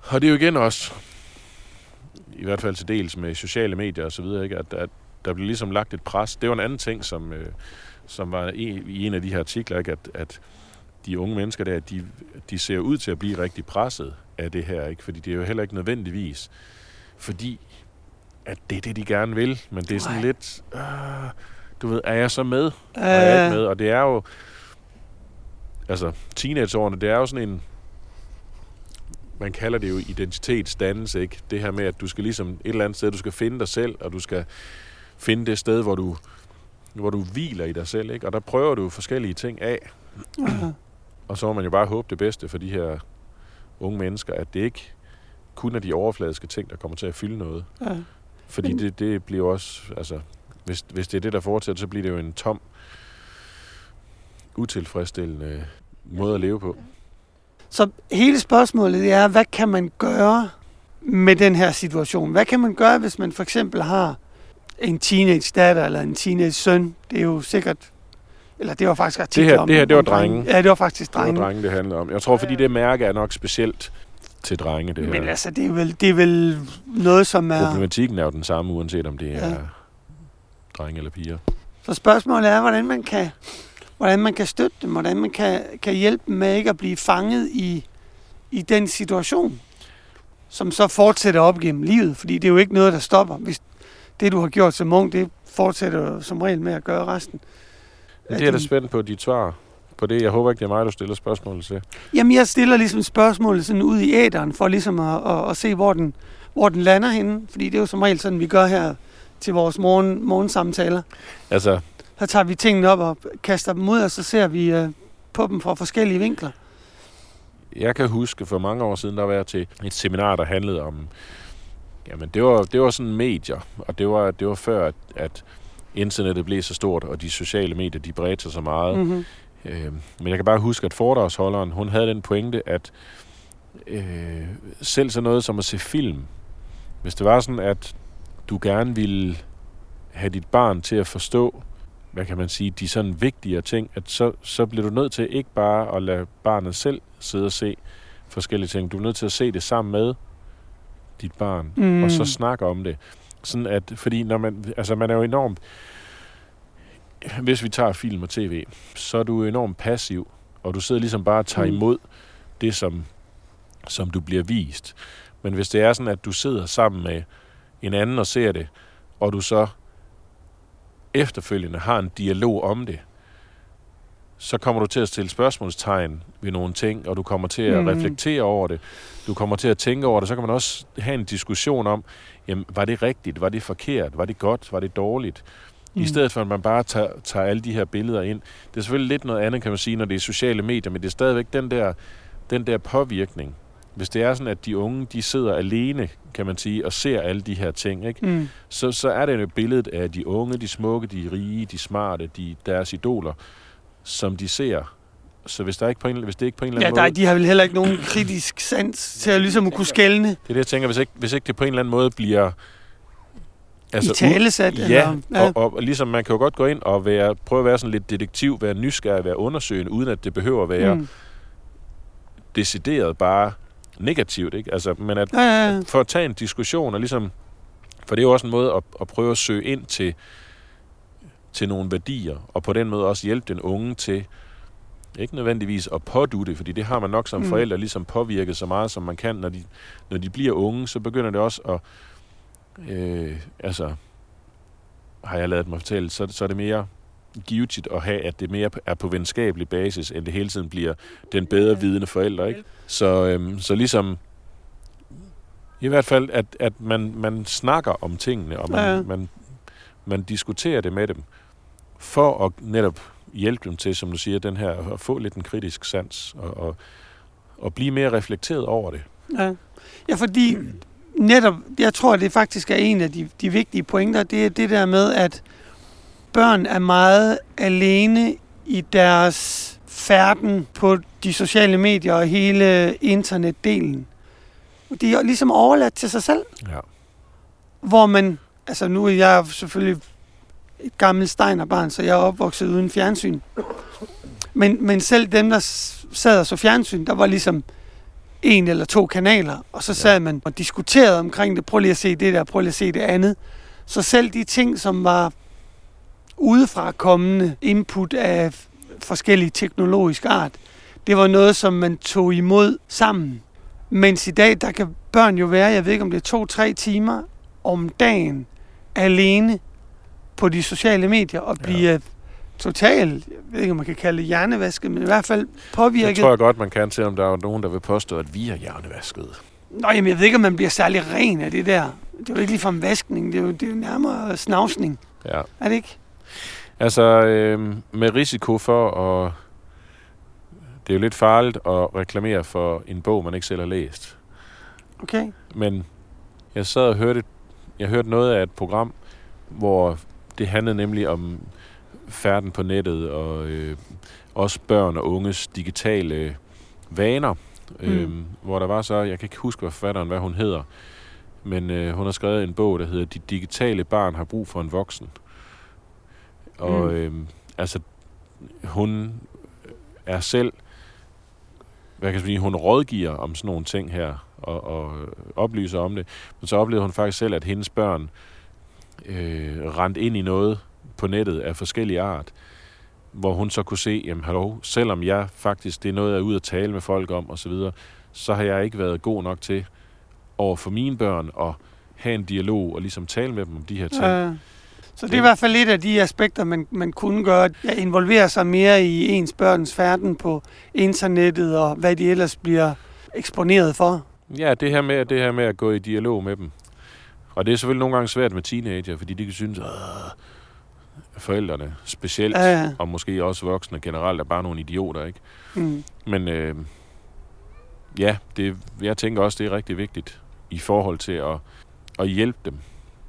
Og det er jo igen også, i hvert fald til dels med sociale medier og så videre, ikke? At, at der bliver ligesom lagt et pres. Det var en anden ting, som, øh, som var i, i en af de her artikler, ikke? At, at de unge mennesker der, de, de ser ud til at blive rigtig presset af det her, ikke? Fordi det er jo heller ikke nødvendigvis, fordi at det er det, de gerne vil, men det er sådan Nej. lidt, øh, du ved, er jeg så med? Og jeg er ikke med, og det er jo, altså teenageårene, det er jo sådan en, man kalder det jo identitetsdannelse, ikke? Det her med, at du skal ligesom et eller andet sted, du skal finde dig selv, og du skal finde det sted, hvor du, hvor du hviler i dig selv, ikke? Og der prøver du forskellige ting af, Ja. og så må man jo bare håbe det bedste for de her unge mennesker, at det ikke kun er de overfladiske ting, der kommer til at fylde noget. Ja. Fordi Men- det, det bliver også, altså, hvis, hvis det er det, der fortsætter, så bliver det jo en tom, utilfredsstillende måde at leve på. Så hele spørgsmålet er, hvad kan man gøre med den her situation? Hvad kan man gøre, hvis man for eksempel har en teenage datter eller en teenage søn? Det er jo sikkert, eller det var faktisk artikler her- om det her, det var om drenge. Ja, det var faktisk Det var drenge. drenge, det handler om. Jeg tror, fordi det mærke er nok specielt til drenge, det Men her. altså, det er, vel, det er vel noget, som er... Problematikken er jo den samme, uanset om det er Ja. drenge eller piger. Så spørgsmålet er, hvordan man kan, hvordan man kan støtte dem, hvordan man kan, kan hjælpe dem med ikke at blive fanget i, i den situation, som så fortsætter op gennem livet, fordi det er jo ikke noget, der stopper. Hvis det, du har gjort som ung, det fortsætter du som regel med at gøre resten. Det er da spændt på dit svar på det. Jeg håber ikke, det er mig, du stiller spørgsmål til. Jamen, jeg stiller ligesom spørgsmålet sådan ud i æderen, for ligesom at, at, at se, hvor den, hvor den lander henne. Fordi det er jo som regel sådan, vi gør her til vores morgen, morgensamtaler. Altså, Så tager vi tingene op og kaster dem ud, og så ser vi øh, på dem fra forskellige vinkler. jeg kan huske, for mange år siden, der var jeg til et seminar, der handlede om... Jamen, det var, det var sådan medier, og det var, det var før, at, at internettet blev så stort, og de sociale medier, de bredte sig så meget. Mm. Mm-hmm. Øh, men jeg kan bare huske, at foredragsholderen, hun havde den pointe, at øh, selv så noget som at se film, hvis det var sådan, at du gerne ville have dit barn til at forstå, hvad kan man sige, de sådan vigtigere ting, at så, så bliver du nødt til ikke bare at lade barnet selv sidde og se forskellige ting. Du er nødt til at se det sammen med dit barn, mm. Mm. og så snakke om det. Sådan at, fordi når man, altså man er jo enormt, hvis vi tager film og tv, så er du enormt passiv, og du sidder ligesom bare og tager Mm. imod det, som, som du bliver vist. Men hvis det er sådan, at du sidder sammen med en anden og ser det, og du så efterfølgende har en dialog om det, så kommer du til at stille spørgsmålstegn ved nogle ting, og du kommer til at Mm. reflektere over det. Du kommer til at tænke over det. Så kan man også have en diskussion om, jamen, var det rigtigt? Var det forkert? Var det godt? Var det dårligt? Mm. I stedet for, at man bare tager, tager alle de her billeder ind. Det er selvfølgelig lidt noget andet, kan man sige, når det er sociale medier, men det er stadigvæk den der, den der påvirkning. Hvis det er sådan, at de unge, de sidder alene, kan man sige, og ser alle de her ting, ikke? Mm. Så, så er det jo billedet af de unge, de smukke, de rige, de smarte, de, deres idoler, som de ser. Så hvis, der ikke på en, hvis det ikke på en eller Ja, anden der, måde... de har vel heller ikke nogen kritisk sans til at ligesom at kunne skælne Det er det, jeg tænker, hvis ikke, hvis ikke det på en eller anden måde bliver... altså, i talesat. Ja, eller, ja. Og, og, og ligesom man kan jo godt gå ind og være, prøve at være sådan lidt detektiv, være nysgerrig, være undersøgende, uden at det behøver at være mm. decideret bare negativt. Ikke? Altså, men at, ja, ja, ja. for at tage en diskussion, og ligesom, for det er jo også en måde at, at prøve at søge ind til, til nogle værdier, og på den måde også hjælpe den unge til, ikke nødvendigvis at pådutte, fordi det har man nok som Mm. forældre ligesom påvirket så meget, som man kan, når de, når de bliver unge, så begynder det også at, øh, altså, har jeg lavet mig fortælle, så, så er det mere givetigt at have, at det mere er på venskabelig basis, end det hele tiden bliver den bedre vidende forælder, ikke? Så, øhm, så ligesom, i hvert fald, at, at man, man snakker om tingene, og man, ja. man, man diskuterer det med dem, for at netop hjælpe dem til, som du siger, den her, at få lidt en kritisk sans, og, og, og blive mere reflekteret over det. Ja. ja, fordi netop, jeg tror, det faktisk er en af de, de vigtige pointer, det er det der med, at børn er meget alene i deres færden på de sociale medier og hele internetdelen. De er ligesom overladt til sig selv, Ja. hvor man, altså nu er jeg selvfølgelig et gammelt steinerbarn, så jeg er opvokset uden fjernsyn. Men, men selv dem, der sad og så fjernsyn, der var ligesom en eller to kanaler, og så sad man og diskuterede omkring det. Prøv lige at se det der, prøv lige at se det andet. Så selv de ting, som var udefra kommende input af forskellige teknologisk art, det var noget, som man tog imod sammen. Mens i dag, der kan børn jo være, jeg ved ikke om det er to-tre timer om dagen, alene på de sociale medier og blive ja. totalt, jeg ved ikke om man kan kalde det hjernevasket, men i hvert fald Det påvirket. tror jeg godt, man kan, selvom der er nogen, der vil påstå, at vi er hjernevasket. Nå, jamen, jeg ved ikke, om man bliver særlig ren af det der. Det er jo ikke ligefrem vaskning, det er jo, det er jo nærmere snavsning. Ja. Er det ikke? Altså, øh, med risiko for at... Det er jo lidt farligt at reklamere for en bog, man ikke selv har læst. Okay. Men jeg sad og hørte, jeg hørte noget af et program, hvor det handlede nemlig om færden på nettet og øh, også børn og unges digitale vaner. Mm. Øhm, hvor der var så, jeg kan ikke huske, hvad forfatteren, hvad hun hedder, men øh, hun har skrevet en bog, der hedder De digitale barn har brug for en voksen. Og Mm. øhm, altså, hun er selv, hvad kan jeg sige, hun rådgiver om sådan nogle ting her, og, og oplyser om det. Men så oplevede hun faktisk selv, at hendes børn øh, rendte ind i noget på nettet af forskellige art, hvor hun så kunne se, jamen hallo, selvom jeg faktisk, det er noget, jeg er ude at tale med folk om osv., så, videre, så har jeg ikke været god nok til over for mine børn at have en dialog og ligesom tale med dem om de her ting. Øh, så det er i hvert fald lidt af de aspekter, man, man kunne gøre. At involvere sig mere i ens børns færden på internettet og hvad de ellers bliver eksponeret for. Ja, det her med, det her med at gå i dialog med dem. Og det er selvfølgelig nogle gange svært med teenager, fordi de kan synes, at forældrene specielt, Ja, ja. og måske også voksne generelt, er bare nogle idioter, ikke? Mm. Men øh, ja, det, jeg tænker også, det er rigtig vigtigt i forhold til at, at hjælpe dem,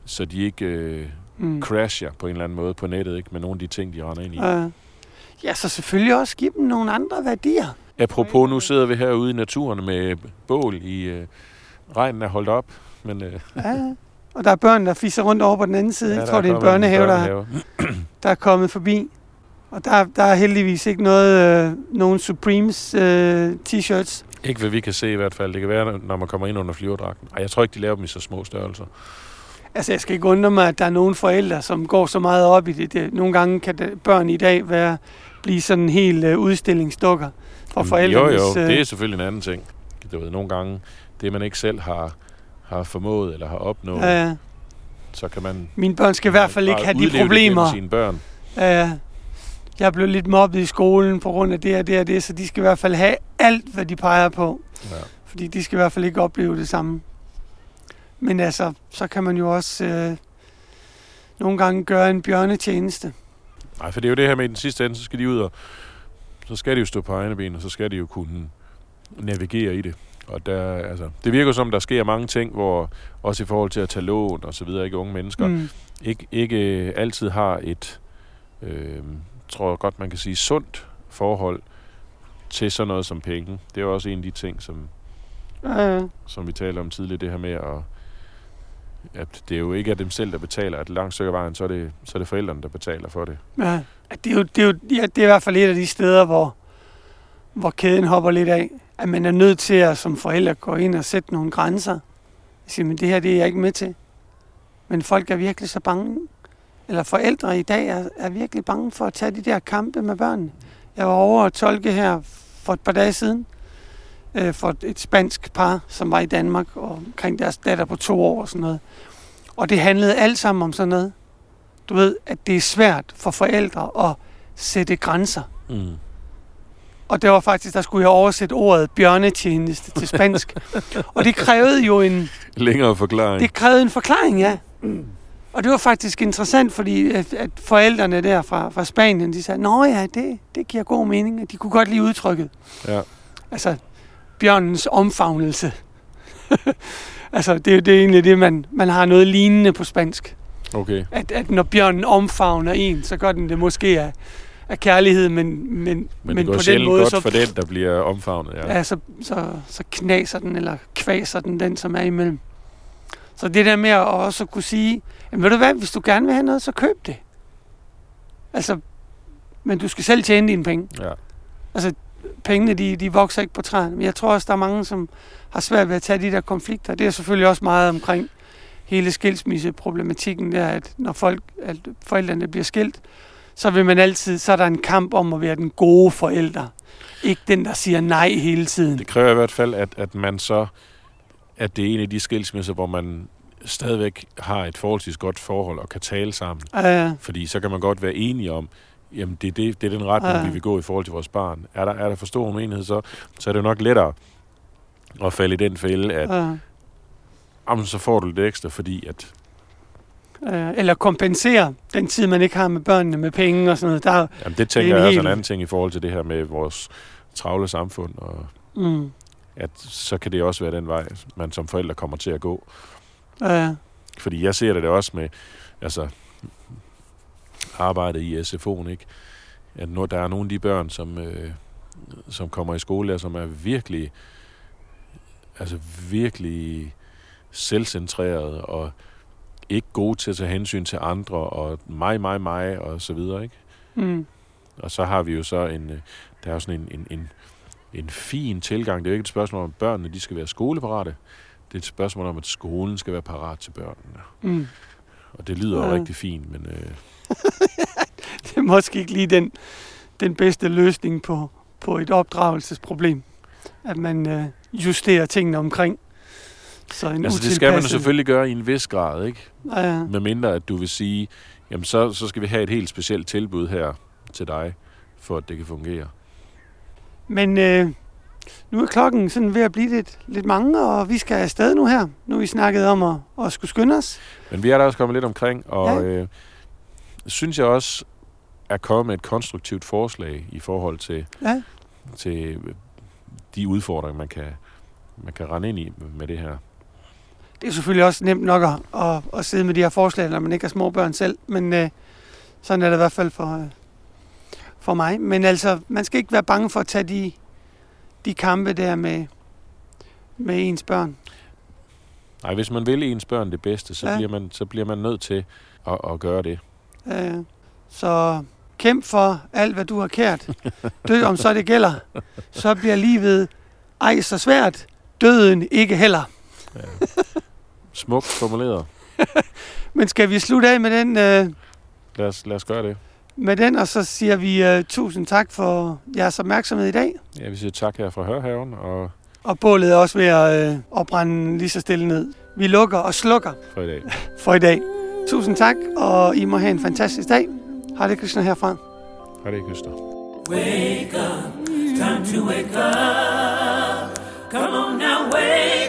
så de ikke øh, Mm. crasher på en eller anden måde på nettet, ikke? Med nogle af de ting, de render ind i. Øh, ja, så selvfølgelig også give dem nogle andre værdier. Apropos, nu sidder vi herude i naturen med bål i... Øh, regnen er holdt op, men... Øh, Ja, og der er børn, der fiser rundt over på den anden side. ja, jeg tror, det er en kommet børnehave, der, børnehave. der er kommet forbi. Og der, der er heldigvis ikke noget, øh, nogen Supremes øh, t-shirts. Ikke hvad vi kan se i hvert fald. Det kan være, når man kommer ind under flyverdragten. Ej, jeg tror ikke, de laver dem i så små størrelser. Altså, jeg skal ikke undre mig, at der er nogle forældre, som går så meget op i det. det nogle gange kan det, børn i dag være, blive sådan helt øh, udstillingsdukker for forældrenes... Jo, jo, øh, det er selvfølgelig en anden ting. Du ved, nogle gange, det man ikke selv har, har formået eller har opnået, ja, ja. så kan man... Mine børn skal i hvert fald ikke have de problemer. sine børn. Ja, ja. jeg blev lidt mobbet i skolen på grund af det og det og det, så de skal i hvert fald have alt, hvad de peger på. Ja. Fordi de skal i hvert fald ikke opleve det samme. Men altså, så kan man jo også øh, nogle gange gøre en bjørnetjeneste. Nej, for det er jo det her med, at i den sidste ende, så skal de ud og så skal de jo stå på egne ben, og så skal de jo kunne navigere i det. Og der, altså, det virker som, der sker mange ting, hvor også i forhold til at tage lån og så videre, ikke unge mennesker, mm. ikke, ikke altid har et, øh, tror jeg godt man kan sige, sundt forhold til sådan noget som penge. Det er jo også en af de ting, som, Ja, ja. som vi talte om tidligere, det her med at at det er jo ikke er dem selv, der betaler. At langt stykke vejen, så er, det, så er det forældrene, der betaler for det. Ja, det er, jo, det, er jo, ja, det er i hvert fald et af de steder, hvor, hvor kæden hopper lidt af. At man er nødt til at som forældre gå ind og sætte nogle grænser. Sige, men det her det er jeg ikke med til. Men folk er virkelig så bange. Eller forældre i dag er, er virkelig bange for at tage de der kampe med børnene. Jeg var over at tolke her for et par dage siden øh, for et spansk par, som var i Danmark, og omkring deres datter på to år og sådan noget. Og det handlede alt sammen om sådan noget. Du ved, at det er svært for forældre at sætte grænser. Mm. Og det var faktisk, der skulle jeg oversætte ordet bjørnetjeneste til spansk. og det krævede jo en, Længere forklaring. det krævede en forklaring, ja. Og det var faktisk interessant, fordi at, at forældrene der fra, fra Spanien, de sagde, Nå ja, det, det giver god mening. at De kunne godt lide udtrykket. Ja. Altså, bjørnens omfavnelse. altså, det, det er egentlig det, man, man har noget lignende på spansk. Okay. At, at når bjørnen omfavner en, så gør den det måske af, af kærlighed, men, men, Men, men på den måde, godt så, for den, der bliver omfavnet. Ja. ja, så, så, så knaser den, eller kvaser den, den som er imellem. Så det der med at også kunne sige, jamen ved du hvad, hvis du gerne vil have noget, så køb det. Altså, men du skal selv tjene dine penge. ja. Altså, pengene, de, de vokser ikke på træerne. Men jeg tror også, der er mange, som har svært ved at tage de der konflikter. Det er selvfølgelig også meget omkring hele skilsmisseproblematikken der, at når folk, at forældrene bliver skilt, så vil man altid, så er der en kamp om at være den gode forælder. Ikke den, der siger nej hele tiden. Det kræver i hvert fald, at, at man så, at det er en af de skilsmisser, hvor man stadigvæk har et forholdsvis godt forhold og kan tale sammen. Uh, Fordi så kan man godt være enige om, jamen det er, det, det er den retning, Ja. vi vil gå i forhold til vores barn. Er der, er der for stor uenighed, så, så er det jo nok lettere at falde i den fælde, at uh, jamen, så får du lidt ekstra, fordi at uh, eller kompensere den tid, man ikke har med børnene, med penge og sådan noget. Der, er- jamen, det tænker jeg er også hel- en anden ting i forhold til det her med vores travle samfund, og mm, at så kan det også være den vej, man som forældre kommer til at gå. uh, Fordi jeg ser det da også med altså, arbejdet i SFO'en, ikke? At når der er nogle af de børn, som, øh, som kommer i skole, der, som er virkelig, altså virkelig selvcentreret og ikke gode til at tage hensyn til andre, og mig, mig, mig, og så videre, ikke? mm, Og så har vi jo så en, øh, der er jo sådan en, en, en, en fin tilgang. Det er jo ikke et spørgsmål om, at børnene de skal være skoleparate. Det er et spørgsmål om, at skolen skal være parat til børnene. mm. Og det lyder jo Ja. rigtig fint, men øh, Det er måske ikke lige den, den bedste løsning på, på et opdragelsesproblem. At man øh, justerer tingene omkring. Så en altså, det skal man jo selvfølgelig gøre i en vis grad, ikke? Ja, Med mindre at du vil sige, jamen så, så skal vi have et helt specielt tilbud her til dig, for at det kan fungere. Men øh, nu er klokken sådan ved at blive lidt, lidt mange, og vi skal afsted nu her. Nu er vi snakket om at, at skulle skynde os. Men vi er der også kommet lidt omkring, og Ja. ja. øh, synes jeg også er kommet med et konstruktivt forslag i forhold til, Ja, til de udfordringer, man kan, man kan rende ind i med det her. Det er selvfølgelig også nemt nok at, at, at sidde med de her forslag, når man ikke har små børn selv. Men øh, sådan er det i hvert fald for, øh, for mig. Men altså, man skal ikke være bange for at tage de, de kampe der med, med ens børn. Nej, hvis man vil ens børn det bedste, så, Ja. ja. bliver, man, så bliver man nødt til at, at gøre det. Øh, så kæmp for alt, hvad du har kært. Dø om så det gælder. Så bliver livet ej så svært. Døden ikke heller. Smukt formuleret. Men skal vi slutte af med den? Øh, lad, os, lad os gøre det. Med den, og så siger vi øh, tusind tak for jeres opmærksomhed i dag. Ja, vi siger tak her fra Hørhaven. Og, og bålet er også ved at øh, opbrænde lige så stille ned. Vi lukker og slukker. For i dag. for i dag. Tusind tak, og I må have en fantastisk dag. Har det Krishna herfra. Har det Krishna. Wake up, time to wake up. Come on now, wake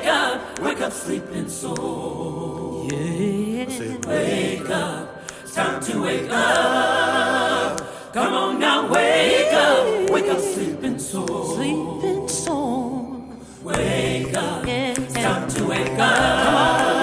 Wake up, sleeping soul. Yeah. Wake up. It's time to wake up. Come on now, wake up. Wake up, sleeping soul. Sleeping soul. Wake up. Yeah. It's time to wake up. Come on.